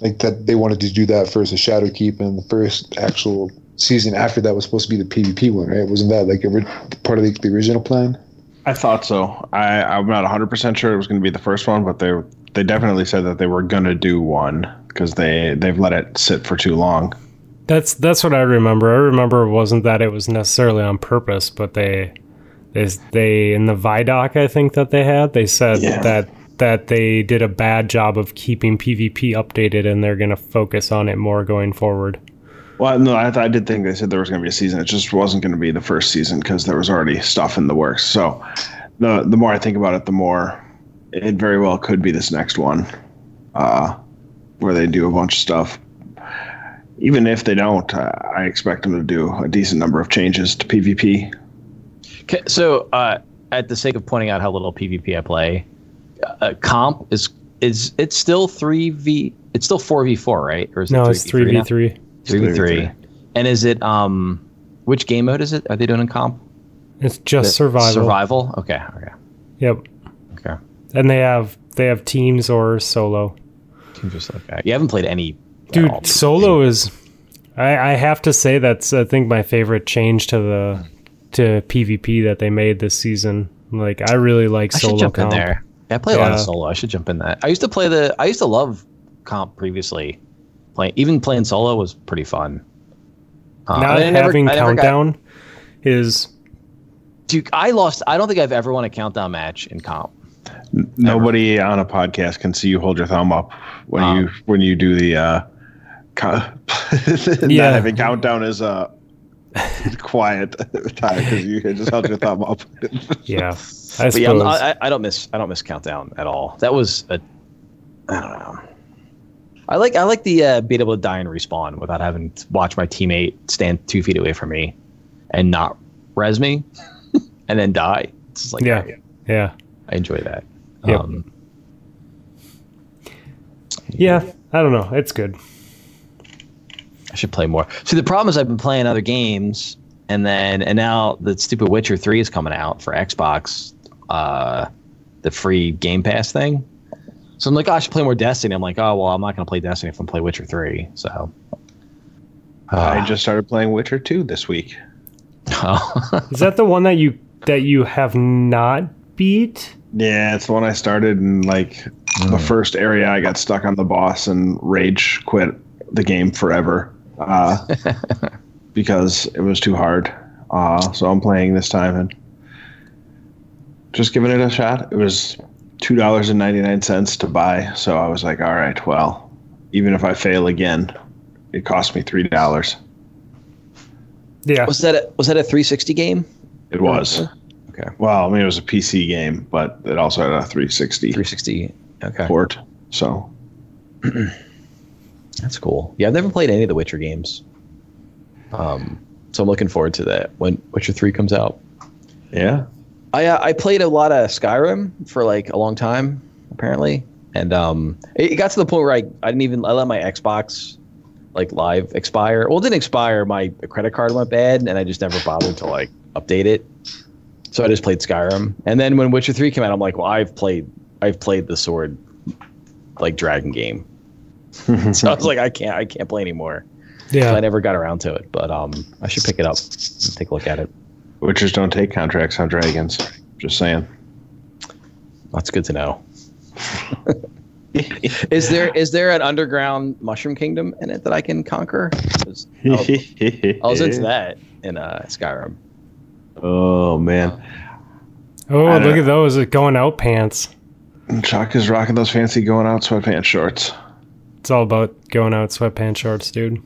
like that they wanted to do that first as Shadowkeep, and the first actual season after that was supposed to be the PvP one, right? Wasn't that like ori- part of the, the original plan? I thought so. I, I'm not 100% sure it was going to be the first one, but they they definitely said that they were going to do one because they, they've let it sit for too long. That's that's what I remember. I remember it wasn't that it was necessarily on purpose, but they they they in the Vidoc I think that they had they said Yeah. that that they did a bad job of keeping PvP updated and they're going to focus on it more going forward. Well, no, I, th- I did think they said there was going to be a season. It just wasn't going to be the first season because there was already stuff in the works. So the the more I think about it, the more it very well could be this next one, uh, where they do a bunch of stuff. Even if they don't, uh, I expect them to do a decent number of changes to PvP. Okay, so, uh, at the sake of pointing out how little PvP I play, uh, comp is is it's still three v. It's still four v four, right? Or is No, it it's three v three. Three v three. 3v3. And is it um, which game mode is it? Are they doing in comp? It's just The- survival. Survival. Okay. Okay. Yep. Okay. And they have they have teams or solo. Seems just like that. You haven't played any. Dude, all. solo is. I, I have to say that's I think my favorite change to the to PvP that they made this season. Like I really like I solo jump comp. in there. Yeah, I play a lot of solo. I should jump in that. I used to play the. I used to love comp previously. Playing even playing solo was pretty fun. Uh, Not I never- having got- countdown is Dude, I lost. I don't think I've ever won a countdown match in comp. Nobody on a podcast can see you hold your thumb up when Um, you when you do the uh, co- Yeah. not having countdown is a quiet time because you just held your thumb up. yeah. I yeah, I, I don't miss. I don't miss countdown at all. That was a. I don't know. I like I like the uh, being able to die and respawn without having to watch my teammate stand two feet away from me, and not res me, and then die. It's just like Yeah. yeah. I enjoy that. Yep. Um, Yeah. I don't know. It's good. I should play more. See, the problem is I've been playing other games, and then and now the stupid Witcher Three is coming out for Xbox, uh, the free Game Pass thing. So I'm like, oh, I should play more Destiny. I'm like, oh well, I'm not gonna play Destiny if I'm play Witcher Three. So I just started playing Witcher 2 this week. Is that the one that you that you have not beat? Yeah, it's the one I started in like the first area. I got stuck on the boss and rage quit the game forever uh, because it was too hard. Uh, so I'm playing this time and just giving it a shot. It was two dollars and ninety nine cents to buy. So I was like, all right, well, even if I fail again, it cost me three dollars. Yeah. was that a, was that a 360 game? It was. Okay, Well, I mean, it was a PC game, but it also had a 360 360. Okay, port. So that's cool. Yeah, I've never played any of the Witcher games. Um, so I'm looking forward to that when Witcher Three comes out. yeah, I uh, I played a lot of Skyrim for like a long time, apparently, and um, it, it got to the point where I, I didn't even I let my Xbox like live expire. Well, it didn't expire. My credit card went bad, and I just never bothered to like update it. So I just played Skyrim, and then when Witcher Three came out, I'm like, well, I've played I've played the sword like dragon game. so I was like, I can't I can't play anymore. So I never got around to it, but um, I should pick it up and take a look at it. Witchers don't take contracts on dragons. Just saying. That's good to know. is there is there an underground mushroom kingdom in it that I can conquer? I was, I was into that in uh, Skyrim. Oh man, Oh, look know. at those going out pants. Chuck is rocking those fancy going out sweatpants shorts. It's all about going out sweatpants shorts, dude.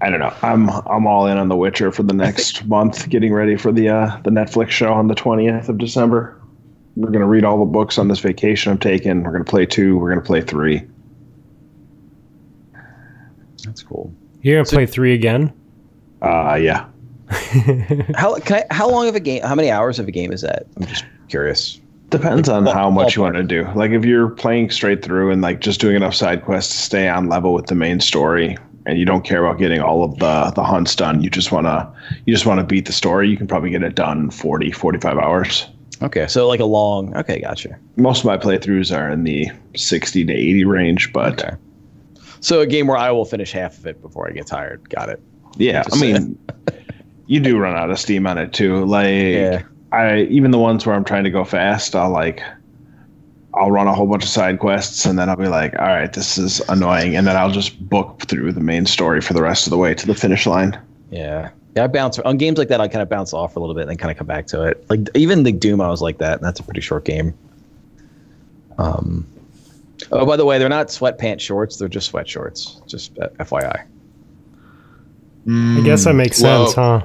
I don't know. I'm I'm all in on The Witcher for the next month, getting ready for the uh, the Netflix show on the 20th of December. We're gonna read all the books on this vacation I'm taking. We're gonna play two. We're gonna play three. That's cool. You're gonna play three again? Uh, yeah. How can I, how long of a game? How many hours of a game is that? I'm just curious. Depends on how much you want to do. Like if you're playing straight through and like just doing enough side quests to stay on level with the main story, and you don't care about getting all of the the hunts done, you just wanna you just wanna beat the story. You can probably get it done in 40, 45 hours. Okay, so like a long. Okay, gotcha. Most of my playthroughs are in the sixty to eighty range, but Okay. So a game where I will finish half of it before I get tired. Got it. yeah, Just I mean, you do run out of steam on it too. Like Yeah. I even the ones where I'm trying to go fast, I'll like I'll run a whole bunch of side quests and then I'll be like, all right, this is annoying, and then I'll just book through the main story for the rest of the way to the finish line. Yeah. Yeah, I bounce on games like that. I kind of bounce off for a little bit and then kind of come back to it. Like even the Doom, I was like that, and that's a pretty short game. Um. Oh, by the way, they're not sweatpants shorts; they're just sweat shorts. Just FYI. I guess that makes Well- sense, huh?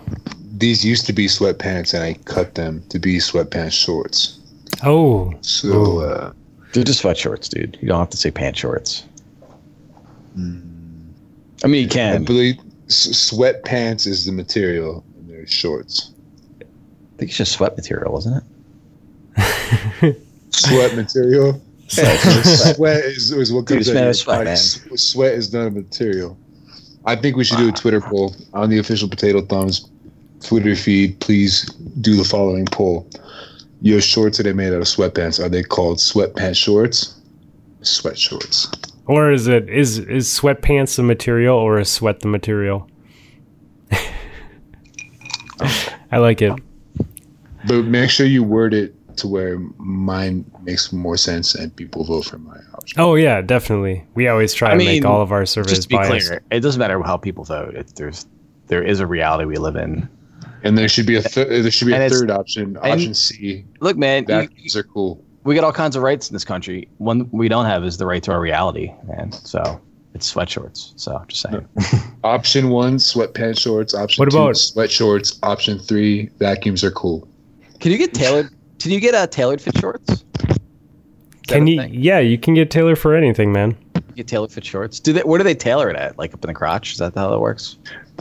These used to be sweatpants, and I cut them to be sweatpants shorts. Oh, So uh, They're just sweat shorts, dude. You don't have to say pant shorts. I mean, you can. I believe s- sweatpants is the material, and they're shorts. I think it's just sweat material, isn't it? Sweat material. sweat is, is what Dude, comes it's out made of of sweat, man. Sweat is not a material. I think we should do a Twitter poll on the official Potato Thumbs Twitter feed. Please do the following poll: Your shorts are they made out of sweatpants are they called sweatpants shorts? Sweat shorts. or is it is is sweatpants the material or is sweat the material? I like it. But make sure you word it to where mine makes more sense and people vote for my option. Oh yeah, definitely. We always try I to mean, make all of our surveys Just to be biased. clear, it doesn't matter how people vote. It, there's there is a reality we live in. And there should be a th- there should be And a third option. Option C. Look, man, you, Vacuums are cool. we got all kinds of rights in this country. One we don't have is the right to our reality, man. So it's sweat shorts. So just saying. Option one, sweatpants shorts. Option What two, about- sweat shorts. Option three, vacuums are cool. Can you get tailored? Can you get uh, tailored fit shorts? Can you? thing? Yeah, you can get tailored for anything, man. get tailored fit shorts? Do they? Where do they tailor it at? Like up in the crotch? Is that how that works?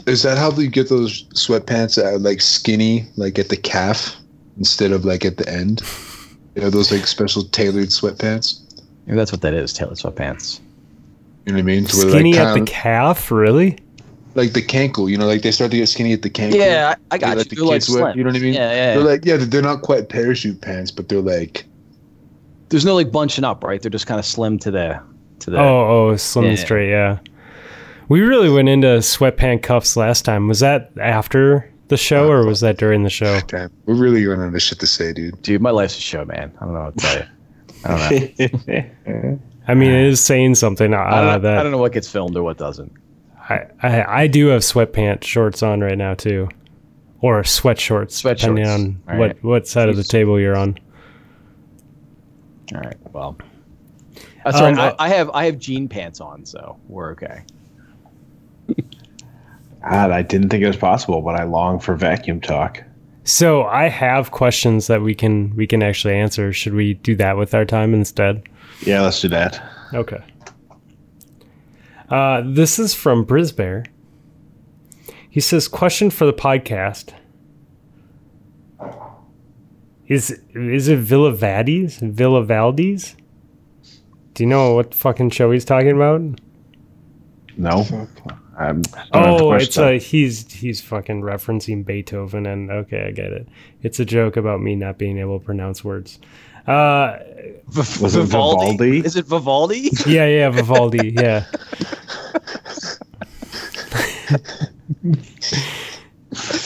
Is that how you get those sweatpants that are like skinny, like at the calf instead of like at the end? You know those like special tailored sweatpants. Maybe that's what that is. Tailored sweatpants. You know what I mean? To where, Skinny like, at the kinda- calf, really? like the cankle. You know, like they start to get skinny at the cankle. Yeah, I, I got They you. let the They're like kids wear- You know what I mean? Yeah, yeah. They're like yeah, they're not quite parachute pants, but they're like There's no like bunching up, right? They're just kind of slim to the to the. Oh, oh, slim and Yeah. straight, yeah. We really went into sweatpant cuffs last time. Was that after the show or was that during the show? damn. We're really running out of shit to say, dude. Dude, my life's a show, man. I don't know what to tell you. I don't know. I mean, it is saying something. Uh, I, don't, that I don't know what gets filmed or what doesn't. I, I I do have sweatpant shorts on right now too, or sweat shorts, Sweat depending shorts. on All what right. what side of the table you're on. All right. Well, that's Um, right. I, I have I have jean pants on, so we're okay. God, I didn't think it was possible, but I long for vacuum talk. So I have questions that we can we can actually answer. Should we do that with our time instead? Yeah, let's do that. Okay. Uh, this is from Brisbear. He says, "Question for the podcast: Is is it Villa Vadis? Villa Valdis? Do you know what fucking show he's talking about? No, I'm, I don't have to Oh, it's that. a he's he's fucking referencing Beethoven, and okay, I get it. It's a joke about me not being able to pronounce words. Uh, Was it Vivaldi? Is it Vivaldi? yeah, yeah, Vivaldi, yeah.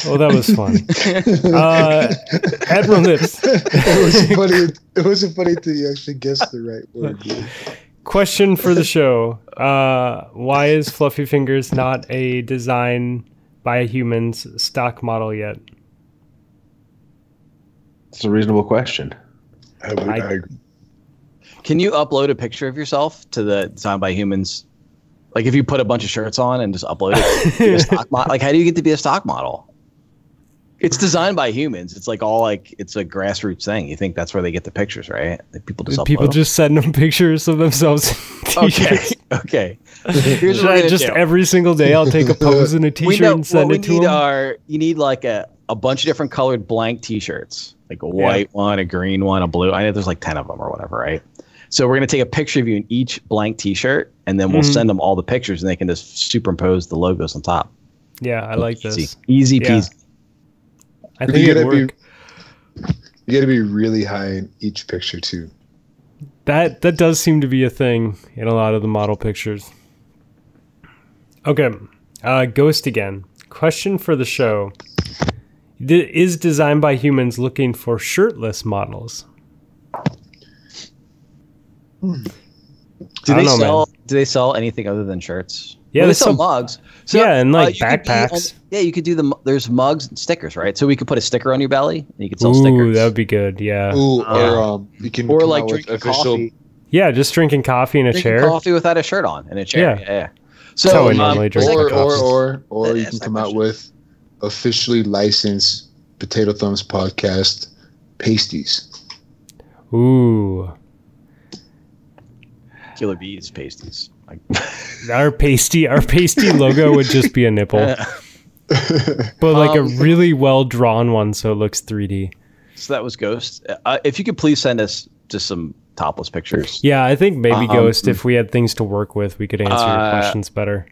oh, that was fun. Uh, Admiral Nips, it was funny. It wasn't funny until you actually guessed the right word. Dude. question for the show: uh, Why is Fluffy Fingers not a design by humans stock model yet? It's a reasonable question. I would, I- I. Can you upload a picture of yourself to the Designed by Humans? Like if you put a bunch of shirts on and just upload it, to be a stock mo- like how do you get to be a stock model? It's designed by humans. It's like all like it's a grassroots thing. You think that's where they get the pictures, right? Like people just upload People them? just send them pictures of themselves. okay. Okay. Here's what I just do. every single day I'll take a pose in a we t-shirt know and send what we it to need them? are you need like a, a bunch of different colored blank t-shirts like a white one a green one a blue i know there's like 10 of them or whatever right So we're gonna take a picture of you in each blank T-shirt, and then we'll Mhm. send them all the pictures, and they can just superimpose the logos on top. Yeah, I like Easy, this. easy Yeah. Peasy. I You think it'd gotta be- work. You got to be really high in each picture too. That that does seem to be a thing in a lot of the model pictures. Okay, uh, Ghost again. Question for the show: D- Is designed by humans looking for shirtless models? Do they know, sell? Do they sell anything other than shirts? Yeah, Well, they they sell sell- mugs. Yeah, and, like, you could be on- backpacks. yeah, you could do the. There's mugs and stickers, right? So we could put a sticker on your belly, and you could sell stickers. Ooh, stickers. that would be good. Yeah, Ooh, Yeah. or um, you can or like drinking official. coffee, yeah. Just drinking coffee in a drinking chair. coffee without a shirt on in a chair. Yeah. Yeah, yeah. That's how I um, normally drink second Or, my or or or That you can come out question. with officially licensed Potato Thumbs podcast pasties. Ooh, Killer bees pasties. Like, our pasty, our pasty logo would just be a nipple, but like Um, a really well drawn one, so it looks 3D. so that was Ghost. Uh, if you could please send us just some topless pictures. Yeah, I think maybe Um, Ghost. If we had things to work with, we could answer your Uh, questions better.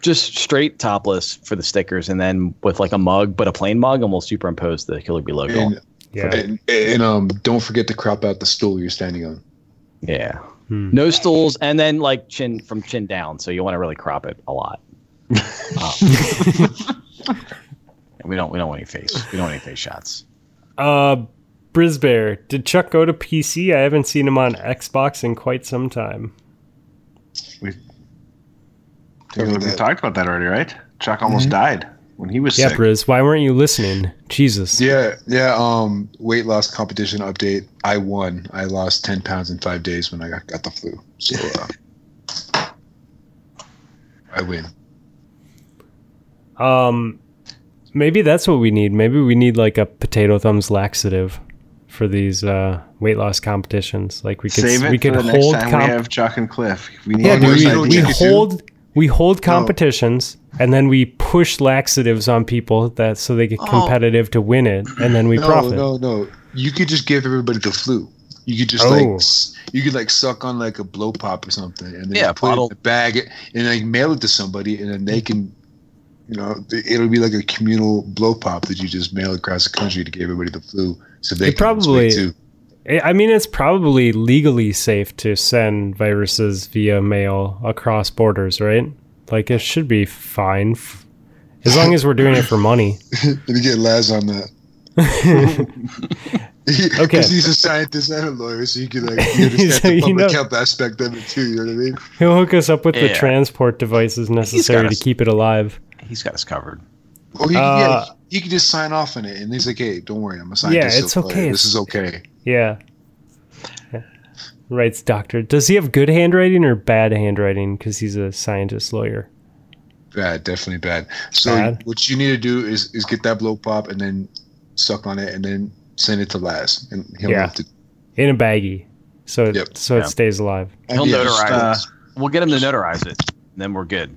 Just straight topless for the stickers, and then with like a mug, but a plain mug, and we'll superimpose the Killer Bee logo. and, Yeah. and, and um, don't forget to crop out the stool you're standing on. yeah. Hmm. No stools, and then like chin from chin down. So you want to really crop it a lot. Um, we don't. We don't want any face. We don't want any face shots. Uh, Brisbear, did Chuck go to PC? I haven't seen him on Xbox in quite some time. We, we talked about that already, right? Chuck almost died when he was. Yeah, sick. Briz, why weren't you listening? Jesus. Yeah, yeah. Um, weight loss competition update. I won. I lost ten pounds in five days when I got, got the flu. So uh, I win. Um, maybe that's what we need. Maybe we need like a potato thumbs laxative for these uh, weight loss competitions. Like we could Save it we could for the next hold time comp- we have Chuck and Cliff. We need yeah, dude, we, you know what we you could do? hold we hold competitions and then we push laxatives on people that so they get Oh. competitive to win it and then we No, profit. no, no. You could just give everybody the flu. You could just Oh. like you could like suck on like a blow pop or something, and then Yeah, you put it bottle. in a bag and like mail it to somebody, and then they can, you know, it'll be like a communal blow pop that you just mail across the country to give everybody the flu, so they It can probably- too. I I mean, it's probably legally safe to send viruses via mail across borders, right? Like it should be fine, f- as long as we're doing it for money. and you get Laz on that. Okay. He's a scientist and a lawyer, so you can like you understand So the you public know- health aspect of it too. You know what I mean? He'll hook us up with the transport devices necessary gotta to keep it alive. He's got us covered. Or he, Uh, yeah, he could just sign off on it, and he's like, "Hey, don't worry, I'm a scientist. Yeah, it's so, okay, This is okay." Yeah. Yeah. Writes doctor. Does he have good handwriting or bad handwriting? Because he's a scientist lawyer. Bad, definitely bad. So Bad? what you need to do is is get that blow pop and then suck on it and then send it to Laz, and he'll Yeah. have to. In a baggie. So it, Yep. so Yeah. it stays alive. He'll Yeah, notarize just, it. We'll get him to notarize it, and then we're good.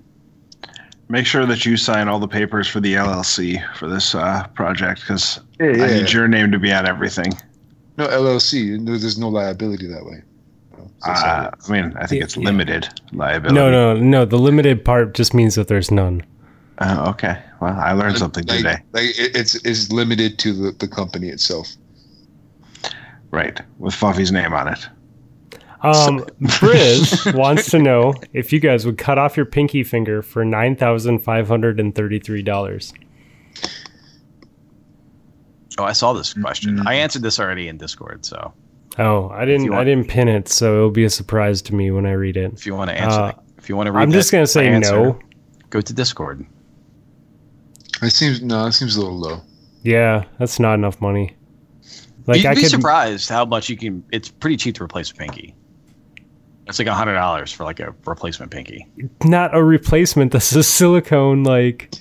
Make sure that you sign all the papers for the LLC for this uh, project because Yeah, I yeah. need your name to be on everything. No LLC. no- There's no liability that way. Uh. I mean, I think it's Yeah. limited liability. No, no, no. The limited part just means that there's none. Oh, okay. Well, I learned something like, today. Like it's it's limited to the, the company itself. Right, with Fluffy's name on it. Um, Briz wants to know if you guys would cut off your pinky finger for nine thousand five hundred and thirty-three dollars. Oh, I saw this question. Mm-hmm. I answered this already in Discord. So Oh, I didn't. you I didn't pin it, so it'll be a surprise to me when I read it. if you want to answer, Uh, if you want to read, I'm just gonna say answer, no. Go to Discord. It seems no, it seems a little low. Yeah, that's not enough money. Like You'd I be could. surprised how much you can. It's pretty cheap to replace a pinky. It's like a hundred dollars for like a replacement pinky. not a replacement. This is silicone. Like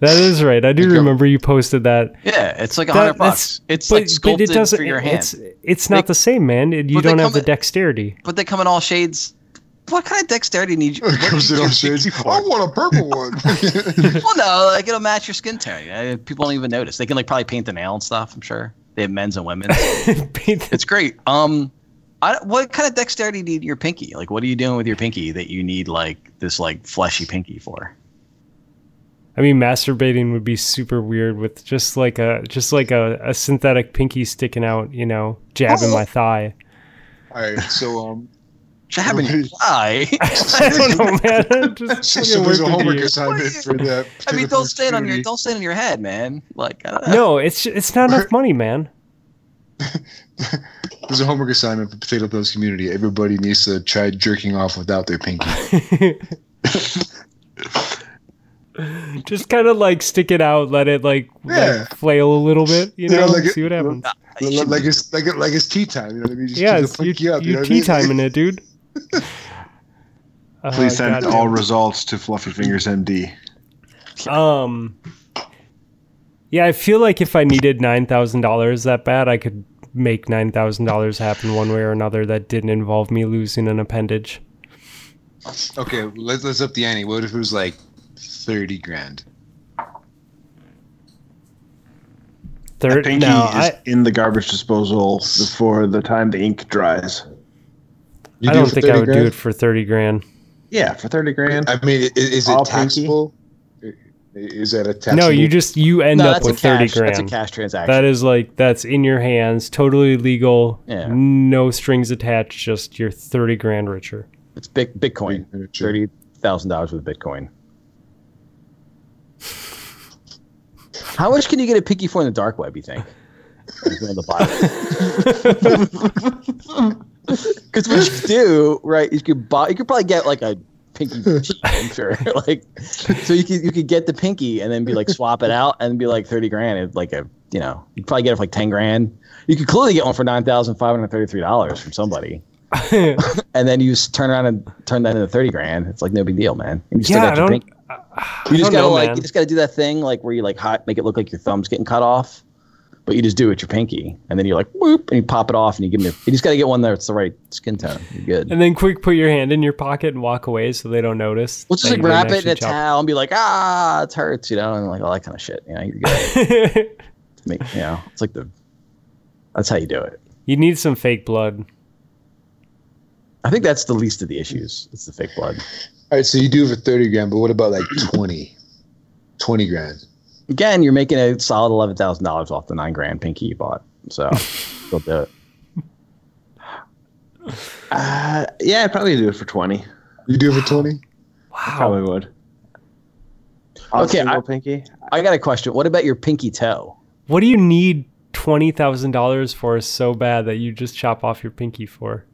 that is right. I do Like a- remember you posted that. Yeah, it's like a hundred bucks. It's but, like but sculpted it doesn't. for your hand. It's it's not They- the same, man. It- you don't have come the in- dexterity. but they come in all shades. What kind of dexterity need you? It comes in all shades. for? I want a purple one. Well, no, like it'll match your skin tone. Uh, People don't even notice. They can like probably paint the nail and stuff. I'm sure they have men's and women's. it's great. Um, I, what kind of dexterity do you need in your pinky? Like, what are you doing with your pinky that you need like this like fleshy pinky for? I mean, masturbating would be super weird with just like a just like a, a synthetic pinky sticking out, you know, jabbing my thigh. All right, so um, Jabbing your thigh. I don't know, man. I'm just so, so there's a homework here. assignment for that. I mean, don't stand on your community. don't stand on your head, man. Like, I don't know. No, it's it's not enough money, man. There's a homework assignment for Potato Pills community. Everybody needs to try jerking off without their pinky. Just kind of like stick it out, let it like, Yeah. like flail a little bit, you Yeah, know, like it- see what happens. You should- like it's like like it's tea time. You know what I mean? Just Yeah, keep it's the you, pinky up, you you know what I tea mean? timing it, dude. Uh, Please send goddamn. all results to Fluffy Fingers MD. Um, yeah, I feel like if I needed nine thousand dollars that bad, I could make nine thousand dollars happen one way or another that didn't involve me losing an appendage. Okay, let's let's up the ante. What if it was like thirty grand? The Third, pinky no, is I, in the garbage disposal before the time the ink dries. You I do don't think I 30 would do it for thirty grand. Yeah, for thirty grand. I mean, i- is, it taxable? Is that a taxable? No, you just you end no, up with thirty cash. That's a cash transaction. That is like that's in your hands, totally legal, Yeah. no strings attached. Just you're thirty grand richer. it's big Bitcoin. Thirty thousand dollars with Bitcoin. How much can you get a pinky for in the dark web? You think? Like, on the Because what you do, right? You could buy. You could probably get like a pinky. cheap, I'm sure. like, so you could you could get the pinky and then be like swap it out and be like thirty grand. It's like a you know you'd probably get it for like ten grand. You could clearly get one for nine thousand five hundred thirty three dollars from somebody. and then you s- turn around and turn that into 30 grand. It's like no big deal, man. You yeah, I don't. pink- I You just gotta know, like man. you just gotta do that thing like where you like hot make it look like your thumb's getting cut off, but you just do it with your pinky, and then you're like whoop, and you pop it off, and you give them. You just gotta get one that's the right skin tone. You're good. And then quick, put your hand in your pocket and walk away so they don't notice. We'll just like wrap it in a chop- towel and be like, ah, it hurts, you know, and like all that kind of shit. You know, you're good. Make, you know, it's like the. That's how you do it. you need some fake blood. I think that's the least of the issues. It's the fake blood. All right, so you do it for thirty grand, but what about like 20? 20 grand. Again, you're making a solid eleven thousand dollars off the nine grand pinky you bought. So, go do it. Uh, yeah, I'd probably do it for twenty. You do it for twenty? Wow. Probably would. On a Okay, I- pinky. I got a question. What about your pinky toe? What do you need twenty thousand dollars for so bad that you just chop off your pinky for?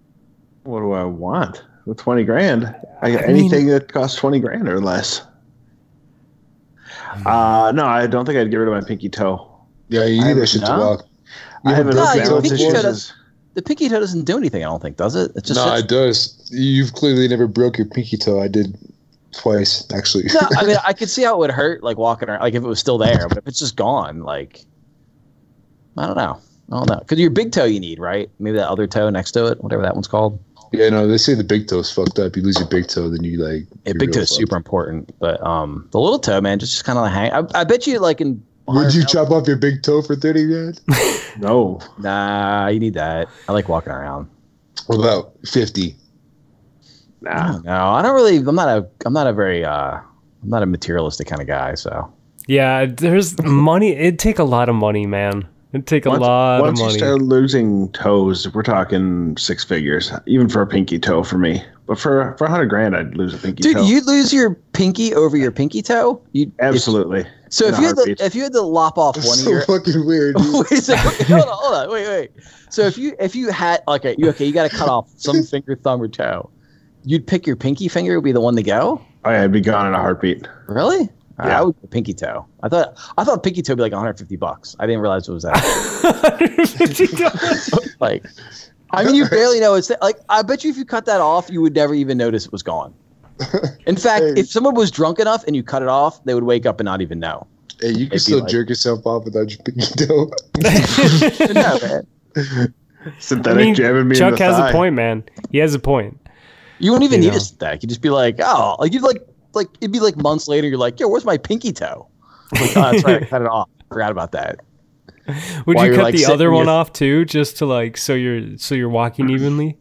What do I want with twenty grand? I got I mean- anything that costs twenty grand or less. Uh, no, I don't think I'd get rid of my pinky toe. Yeah, you need have- that shit to no? walk. You I have ever enough No, broke your your balance pinky toe toe issues. does- The pinky toe doesn't do anything. I don't think, does it? It just No, sits- it does. You've clearly never broke your pinky toe. I did twice, actually. no, I mean, I could see how it would hurt, like walking around, like if it was still there, but if it's just gone, like, I don't know. I don't know. Because your big toe you need, right? Maybe that other toe next to it, whatever that one's called. Yeah, no, they say the big toe's fucked up. You lose your big toe, then you like. Yeah, big toe's fucked. super important, but um, the little toe, man, just, just kind of like hang. I, I bet you, like in. Would you chop off your big toe for 30 grand? No, Nah, you need that. I like walking around. What about 50? nah. No, I don't really. I'm not a. I'm not a very. uh I'm not a materialistic kind of guy. So Yeah, there's money. It'd take a lot of money, man. It'd take a Once, lot once of money. Once you start losing toes, we're talking six figures, even for a pinky toe for me. But for for hundred grand, I'd lose a pinky dude, toe. you'd lose your pinky over your pinky toe. You Absolutely. So if a you had to, if you had to lop off That's one of so your fucking weird. wait a second, hold on, hold on, wait, wait. So if you if you had okay, you okay, you got to cut off some finger, thumb, or toe. You'd pick your pinky finger would be the one to go. Oh, yeah, I'd be gone in a heartbeat. Really? Yeah. I uh, would go pinky toe. I thought I thought pinky toe would be like 150 bucks. I didn't realize it was that. like, I mean, you barely know it's like. I bet you if you cut that off, you would never even notice it was gone. In fact, Hey. if someone was drunk enough and you cut it off, they would wake up and not even know. Hey, you It'd can still like- jerk yourself off without your pinky toe. no, man. I Synthetic mean, jabbing me in Chuck the has thigh. a point, man. He has a point. You wouldn't even You need know. a stack. You'd just be like, oh, like you'd like, like it'd be like months later. You're like, yo, where's my pinky toe? Like, oh, that's right, I cut it off. Forgot about that. Would While you cut like, the other one your- off too, just to like so you're so you're walking evenly?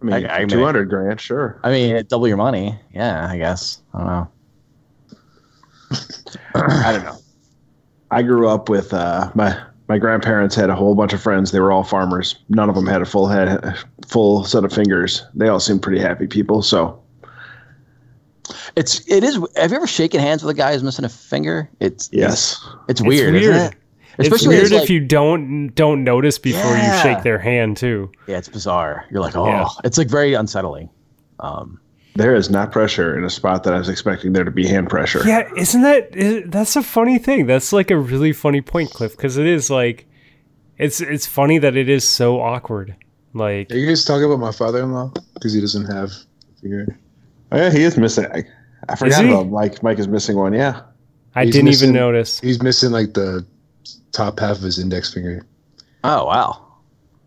I mean, I- I mean- two hundred grand, sure. I mean, double your money. Yeah, I guess. I don't know. I don't know. I grew up with uh, my my grandparents had a whole bunch of friends. They were all farmers. None of them had a full head, full set of fingers. They all seemed pretty happy people. So It's it is. Have you ever shaken hands with a guy who's missing a finger? It's yes, It's weird. it's isn't weird. it? It's Especially when weird it's if like- you don't don't notice before Yeah. you shake their hand too. Yeah, it's bizarre. You're like, oh, Yeah. it's like very unsettling. Um, there is not pressure in a spot that I was expecting there to be hand pressure. Yeah, isn't that is, that's a funny thing? That's like a really funny point, Cliff, because it is like it's it's funny that it is so awkward. Like Are you guys talking about my father-in-law because he doesn't have a finger? Oh, yeah, he is missing. I, I forgot he? about Mike. Mike is missing one. Yeah, I He's didn't missing- even notice. He's missing like the top half of his index finger. oh wow,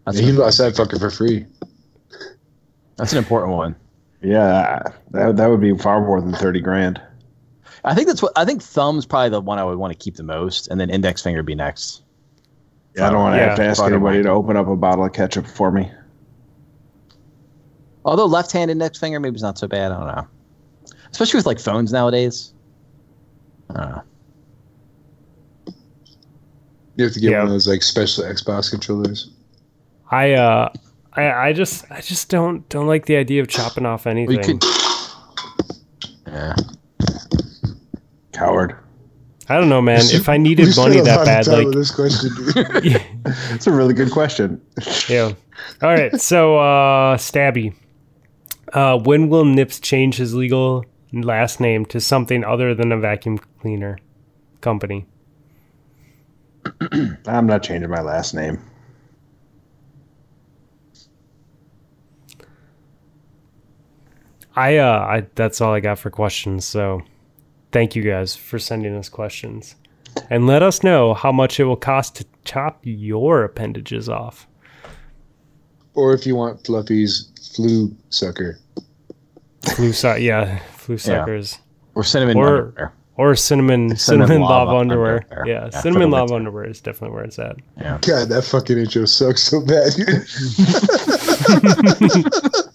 that's And he an, lost that fucker for free. that's an important one. yeah, that that would be far more than thirty grand. I think that's what I think. Thumb's probably the one I would want to keep the most, and then index finger be next. Yeah, I don't want to Yeah, have to ask anybody to open up a bottle of ketchup for me. Although left hand index finger maybe it's not so bad. I don't know, especially with like phones nowadays. I don't know. You have to get Yeah. one of those like special Xbox controllers. I uh I I just I just don't don't like the idea of chopping off Well, anything. you could. Yeah. Coward. I don't know, man. If I needed We money that bad, like on this question, dude. That's a really good question. Yeah. All right. So, uh, Stabby. Uh, when will Nips change his legal last name to something other than a vacuum cleaner company? I'm not changing my last name. I, uh, I, that's all I got for questions. So, thank you guys for sending us questions, and let us know how much it will cost to chop your appendages off. or if you want Fluffy's flu sucker. Flu, su- yeah, flu suckers. Or cinnamon Or- underwear. Or cinnamon, Cinnamon cinnamon, lava lava, underwear. underwear. Yeah, Yeah, cinnamon for lava winter. underwear is definitely where it's at. Yeah. God, that fucking intro sucks so bad.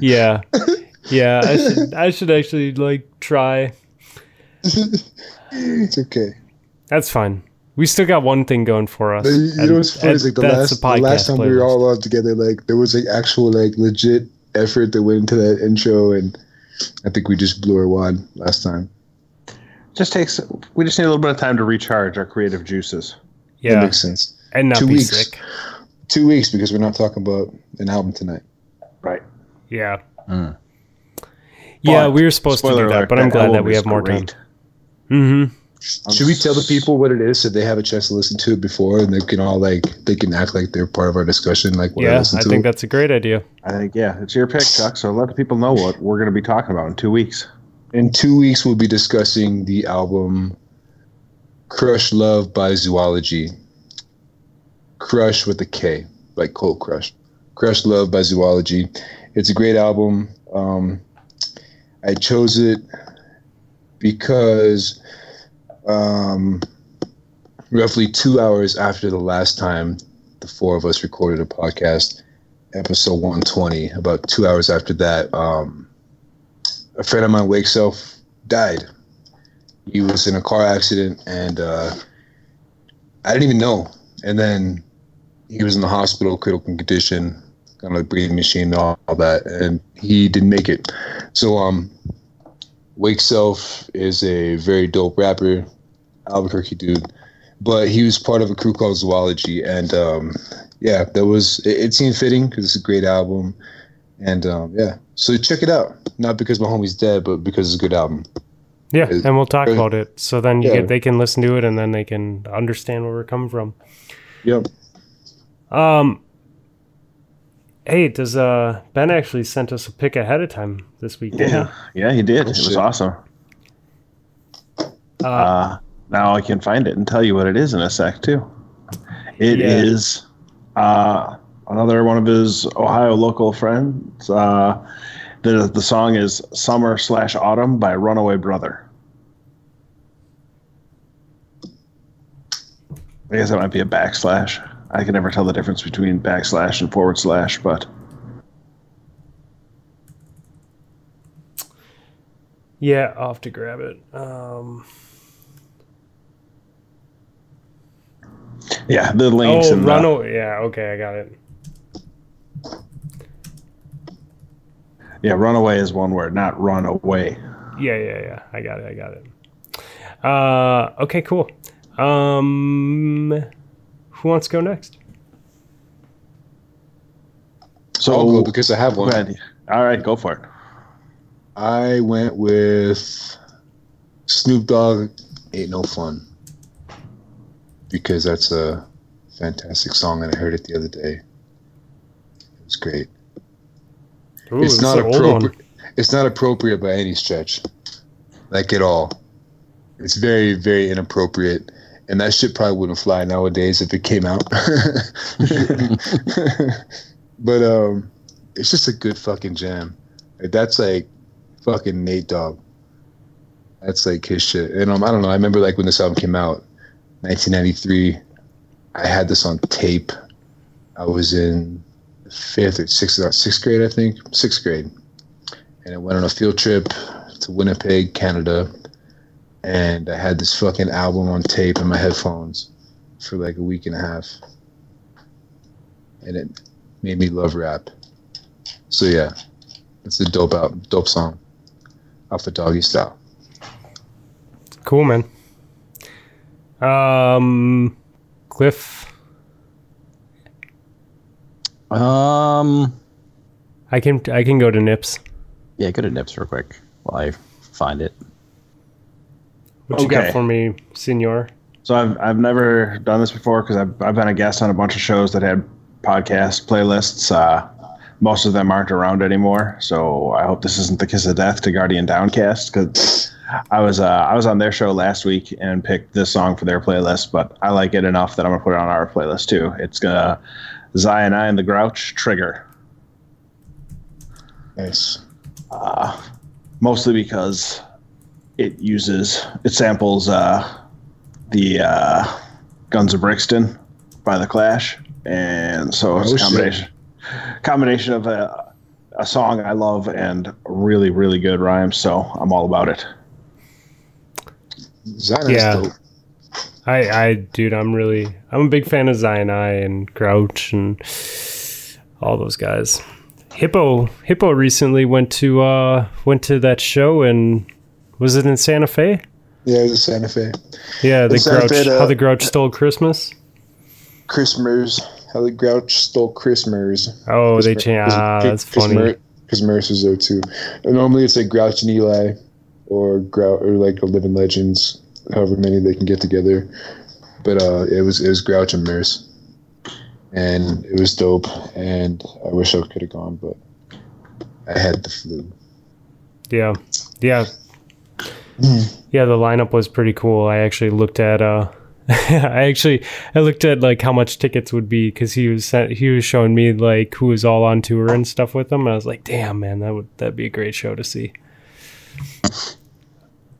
Yeah, yeah. I should, I should actually like try. it's okay. That's fine. We still got one thing going for us. But you, you and- know what's funny? Is like the that's last, the last podcast time we were all on together, like there was like actual like legit effort that went into that intro, and I think we just blew our wad last time. Just takes. We just need a little bit of time to recharge our creative juices. That yeah, makes sense. and not two be weeks. sick. Two weeks because we're not talking about an album tonight. Right. Yeah, Mm. yeah. But, we were supposed to do that, alert, but I'm glad that we is have more time. Mm-hmm. Should we tell the people what it is so they have a chance to listen to it before, and they can all like they can act like they're part of our discussion, like when I Yeah, listen I think it. that's a great idea. I think yeah, it's your pick, Chuck. So let the people know what we're going to be talking about in two weeks. In two weeks, we'll be discussing the album "Krush Love" by Zoology. Crush with a K, like Cold Crush. Krush Love by Zoology. It's a great album. Um, I chose it because um, roughly two hours after the last time the four of us recorded a podcast, episode 120, about two hours after that, um, a friend of mine, Wake Self, died. He was in a car accident and uh, I didn't even know. And then he was in the hospital, critical condition, on a breathing machine, and all, all that, and he didn't make it. So, um, Wake Self is a very dope rapper, Albuquerque dude, but he was part of a crew called Zoology, and um, yeah, that was it, it seemed fitting because it's a great album, and um, yeah, so check it out. Not because my homie's dead, but because it's a good album. Yeah, Is- and we'll talk about it. So then you yeah. can, they can listen to it, and then they can understand where we're coming from. Yep. Um. Hey, does uh Ben actually sent us a pick ahead of time this week? Yeah, yeah, he did. It was awesome. he? Uh, Uh, now I can find it and tell you what it is in a sec too. It is Yeah. uh, another one of his Ohio local friends. Uh, the the song is "Summer Slash Autumn" by Runaway Brother. I guess that might be a backslash. I can never tell the difference between backslash and forward slash, but Yeah, I'll have to grab it. Um, yeah, the links oh, and run the, away. Yeah, okay, I got it. yeah, runaway is one word, not run away. Yeah, yeah, yeah. I got it. I got it. Uh, okay, cool. Um, who wants to go next? So I'll go because I have one. ahead. All right, go for it. I went with Snoop Dogg Ain't No Fun because that's a fantastic song and I heard it the other day. It was great. Ooh, it's not an old one. appropriate. It's not appropriate by any stretch, like at all. It's very, very inappropriate, and that shit probably wouldn't fly nowadays if it came out. but um, it's just a good fucking jam. Like, that's like fucking Nate Dogg. That's like his shit. And um, I don't know. I remember like when this album came out, 1993. I had this on tape. I was in fifth or sixth, uh, sixth grade, I think, sixth grade, and I went on a field trip to Winnipeg, Canada, and I had this fucking album on tape in my headphones for like a week and a half, and it made me love rap. So yeah, it's a dope out, dope song, off the Doggy Style. Cool, man. Um, Cliff, Um, I can I can go to Nips. yeah, go to Nips real quick while I find it. What you got for me, Senor? So I've I've never done this before because I've I've been a guest on a bunch of shows that had podcast playlists. Uh, most of them aren't around anymore, so I hope this isn't the kiss of death to Guardian Downcast because I was uh, I was on their show last week and picked this song for their playlist, but I like it enough that I'm gonna put it on our playlist too. It's gonna Zion I and the Grouch Trigger. Nice. uh, mostly because it uses it samples uh, the uh, Guns of Brixton by the Clash, and so it's Oh, a shit. combination combination of a, a song I love and really really good rhymes. So I'm all about it. Zion's Yeah. dope. I, I, dude, I'm really, I'm a big fan of Zion I and Grouch and all those guys. Hippo, Hippo recently went to, uh, went to that show and was it in Santa Fe? Yeah, it was Santa Fe. Yeah, the Grouch, Fe, uh, how the Grouch stole Christmas. Christmas. How the Grouch stole Christmas. Oh, they changed. Ah, that's funny. Because Murs was there too. Normally it's like Grouch and Eligh, or Grouch, or like a Living Legends, however many they can get together. but uh, it was it was Grouch and Murs, and it was dope. And I wish I could have gone, but I had the flu. Yeah, yeah, yeah. The lineup was pretty cool. I actually looked at. uh I actually I looked at like how much tickets would be because he was sent, he was showing me like who was all on tour and stuff with them. And I was like, damn man, that would that'd be a great show to see.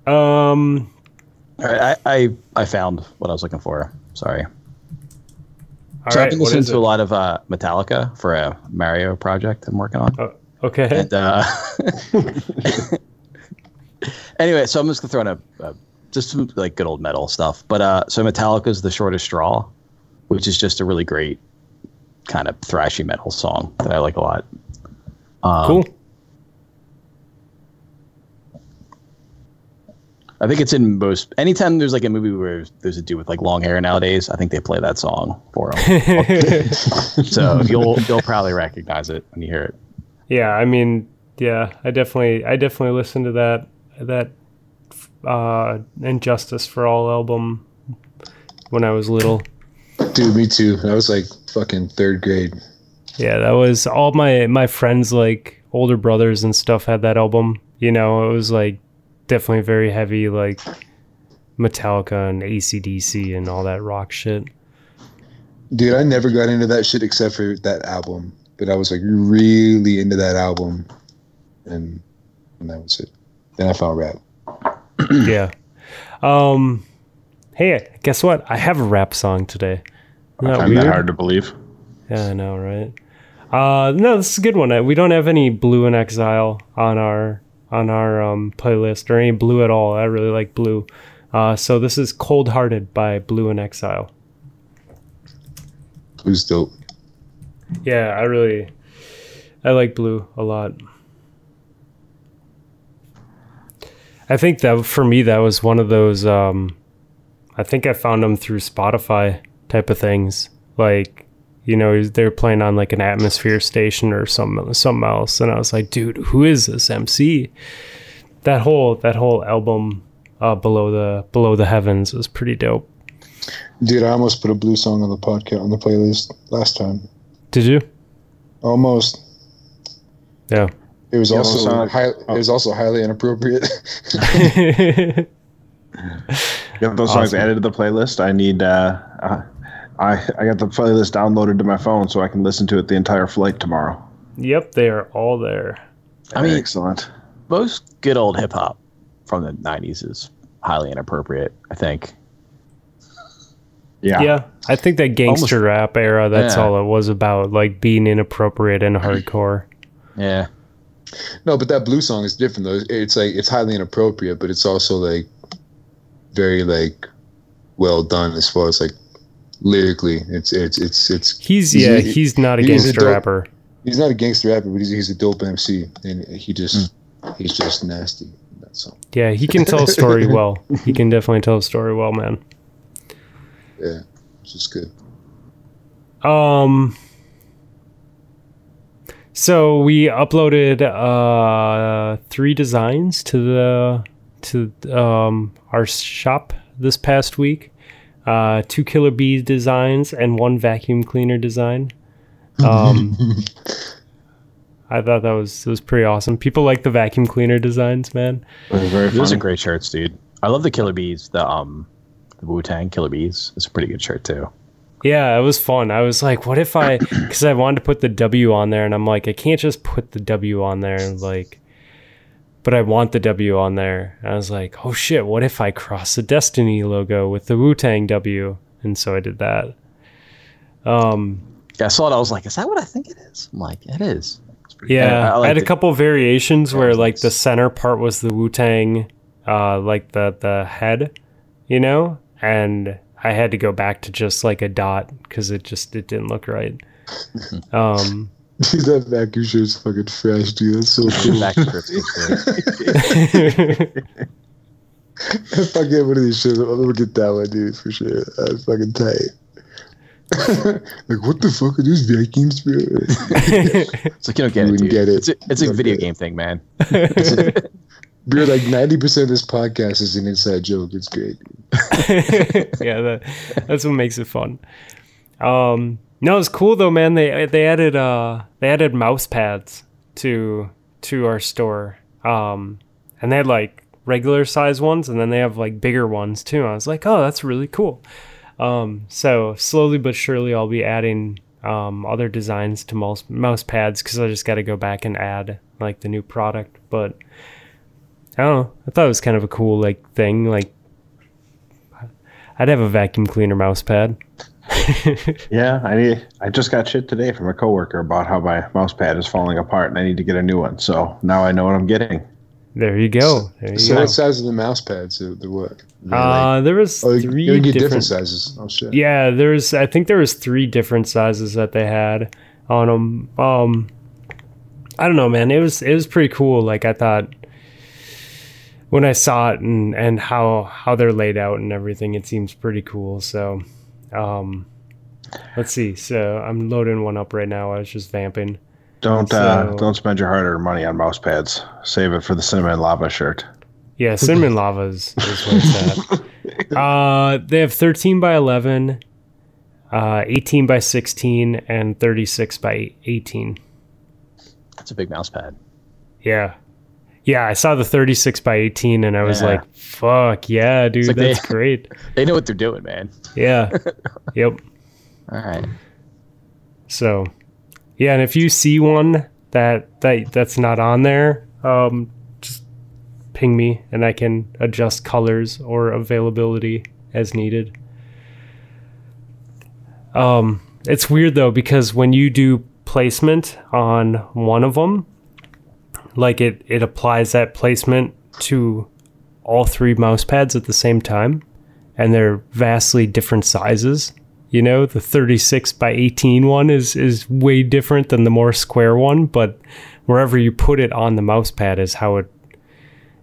Um, All right, I, I I found what I was looking for. Sorry. all so right, I've been listening to it? a lot of uh, Metallica for a Mario project I'm working on. Oh, okay. And uh, anyway, so I'm just gonna throw in a, a just some like good old metal stuff. But uh, so Metallica's "The Shortest Straw," which is just a really great kind of thrashy metal song that I like a lot. Um, cool. I think it's in most. Anytime there's like a movie where there's a dude with like long hair nowadays, I think they play that song for him. so you'll you'll probably recognize it when you hear it. yeah, I mean, yeah, I definitely I definitely listened to that that uh And Justice for All album when I was little. Dude, me too. I was like fucking third grade. Yeah, that was all my my friends like older brothers and stuff had that album. You know, it was like definitely very heavy like Metallica and ACDC and all that rock shit. Dude, I never got into that shit except for that album. But I was like really into that album, and, and that was it. Then I found rap. yeah. Um Hey, guess what? I have a rap song today. I Isn't that find that hard to believe. Yeah, I know, right? Uh, no, this is a good one. Uh, We don't have any Blu & Exile on our on our um, playlist or any Blu at all. I really like Blu. Uh, so this is Cold Hearted by Blu & Exile. Who's dope? Yeah, I really I like Blu a lot. I think that for me that was one of those um I think I found them through Spotify type of things. Like, you know, they were playing on like an atmosphere station or something something else and I was like, dude, who is this MC? That whole that whole album uh below the below the heavens was pretty dope. Dude, I almost put a Blu song on the podcast on the playlist last time. Did you? Almost. Yeah. It was You also also sound- high, it was also highly inappropriate. Get those songs added to the playlist. I need. Uh, uh, I I got the playlist downloaded to my phone so I can listen to it the entire flight tomorrow. yep, they are all there. I mean, excellent. most good old hip hop from the '90s is highly inappropriate. I think. Yeah. Yeah, I think that gangster Almost- rap era, that's Yeah. all it was about, like being inappropriate and hardcore. Yeah. No, but that Blu song is different though. It's like it's highly inappropriate, but it's also like very like well done as far as like lyrically. It's it's it's it's He's, He's yeah, a- he's not a he's a gangster dope- rapper. he's not a gangster rapper, but he's he's a dope MC, and he just he's just nasty. in That song. Yeah, he can tell a story well. He can definitely tell a story well, man. Yeah, it's just good. Um so we uploaded uh three designs to the to um our shop this past week. Uh two killer bee designs and one vacuum cleaner design. Um I thought that was it was pretty awesome. People like the vacuum cleaner designs, man. It was very Those are great shirts, dude. I love the Killer Bees. The um, the Wu Tang Killer Bees. It's a pretty good shirt too. Yeah, it was fun. I was like, what if I, because I wanted to put the W on there, and I'm like, I can't just put the W on there, like, but I want the W on there. And I was like, oh shit, what if I cross the Destiny logo with the Wu Tang W? And so I did that. Um, Yeah, I saw it. I was like, is that what I think it is? I'm like, it is. It's pretty- yeah, I, had a couple variations where like nice. the center part was the Wu Tang, uh, like the the head, you know, and I had to go back to just like a dot because it just it didn't look right. Um, that vacuum shirt's fucking fresh, dude. That's so cool. Back to Christmas, dude. if I get one of these shirts, I'm gonna get that one, dude, for sure. That's fucking tight. like, what the fuck are these vacuums, bro? It's like you don't get You it, wouldn't dude. get it. It's a, it's a video get it. game thing, man. Bro, like 90% of this podcast is an inside joke. It's great. yeah, that, that's what makes it fun. Um, no, it's cool though, man. They they added uh they added mouse pads to to our store. Um, and they had like regular size ones, and then they have like bigger ones too. I was like, oh, that's really cool. Um, so slowly but surely, I'll be adding um other designs to mouse mouse pads because I just got to go back and add like the new product. But I don't know. I thought it was kind of a cool like thing, like. I'd have a vacuum cleaner mouse pad. Yeah, I need. I just got shit today from a coworker about how my mouse pad is falling apart and I need to get a new one. So now I know what I'm getting. There you go. There you So, go. what size are the mouse pads? They're, they're what? They're like- Uh, there was oh, you, three you get different, different. sizes. Oh, shit. yeah, there's. I think there was three different sizes that they had on them. Um, I don't know, man. It was it was pretty cool. Like I thought when I saw it and and how how they're laid out and everything, it seems pretty cool. So, um, let's see. So I'm loading one up right now. I was just vamping. Don't uh, don't spend your hard-earned money on mouse pads. Save it for the cinnamon lava shirt. Yeah, cinnamon lavas is, is where it's at. Uh, they have 13 by 11, uh, 18 by 16, and 36 by 18. That's a big mouse pad. Yeah. Yeah, I saw the 36 by 18 and I was Yeah. like, fuck, yeah, dude, like they- that's great. They know what they're doing, man. Yeah. yep. All right. So, yeah, and if you see one that, that that's not on there, um, just ping me and I can adjust colors or availability as needed. Um, it's weird though because when you do placement on one of them, like it it applies that placement to all three mouse pads at the same time, and they're vastly different sizes. You know, the 36 by 18 one is is way different than the more square one, but wherever you put it on the mouse pad is how it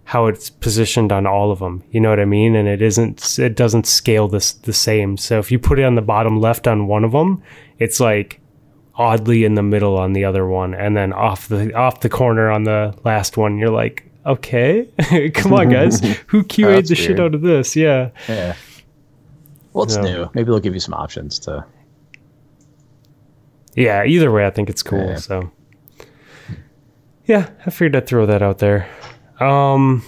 how it's positioned on all of them. You know what I mean? And it isn't it doesn't scale this the same. So if you put it on the bottom left on one of them, it's like oddly in the middle on the other one and then off the off the corner on the last one you're like okay come on guys who QA'd the shit out of this yeah Yeah. Well, it's No. new. Maybe they'll give you some options to. yeah either way i think it's cool Yeah. so yeah i figured i'd throw that out there um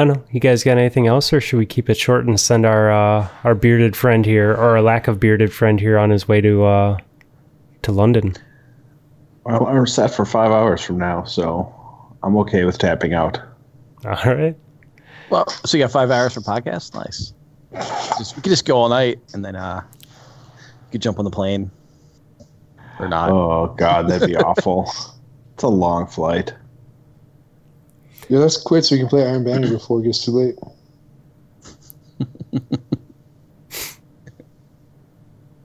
I don't know. You guys got anything else, or should we keep it short and send our uh, our bearded friend here, or our lack of bearded friend here, on his way to uh, to London? Well, I'm set for five hours from now, so I'm okay with tapping out. All right. Well, so you got five hours for podcast. Nice. Just we could just go all night and then uh, you could jump on the plane or not. Oh God, that'd be awful. It's a long flight. Yeah, let's quit so we can play Iron Banner before it gets too late.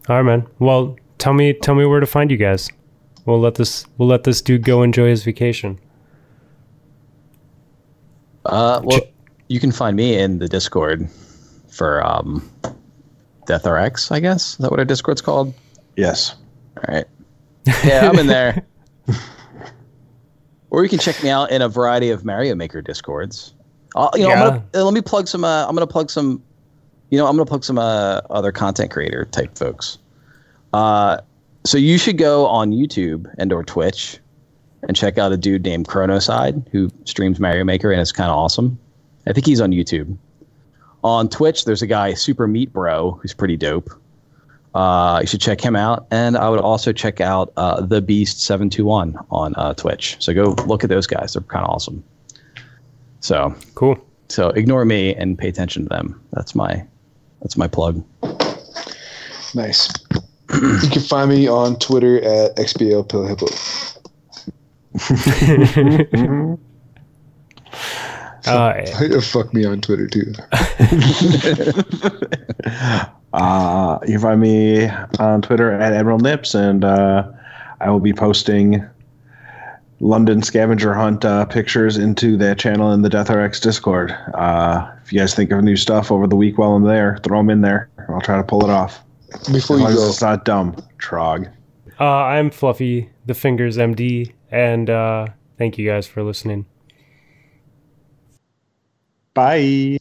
All right, man. Well, tell me tell me where to find you guys. We'll let this we'll let this dude go enjoy his vacation. Uh, well, you can find me in the Discord for um, Death RX. I guess is that what our Discord's called? Yes. All right. Yeah, I'm in there. or you can check me out in a variety of Mario Maker Discords. Uh, you know, I'm gonna, uh, let me plug some. Uh, I'm gonna plug some. You know, I'm gonna plug some uh, other content creator type folks. Uh, so you should go on YouTube and or Twitch and check out a dude named Chronoside who streams Mario Maker and it's kind of awesome. I think he's on YouTube. On Twitch, there's a guy Super Meat Bro who's pretty dope. Uh, you should check him out, and I would also check out uh, the Beast Seven Two One on uh, Twitch. So go look at those guys; they're kind of awesome. So, Cool. so ignore me and pay attention to them. That's my, that's my plug. Nice. you can find me on Twitter at XBL Pill Hippo. Uh, Fuck me on Twitter too. Uh, you can find me on Twitter at Admiral Nips, and uh, I will be posting London scavenger hunt uh, pictures into that channel in the DeathRx Discord. Uh, if you guys think of new stuff over the week while I'm there, throw them in there. I'll try to pull it off. Before you long as go, it's not dumb, Trog. uh, I'm Fluffy the Fingers MD, and uh, thank you guys for listening. Bye.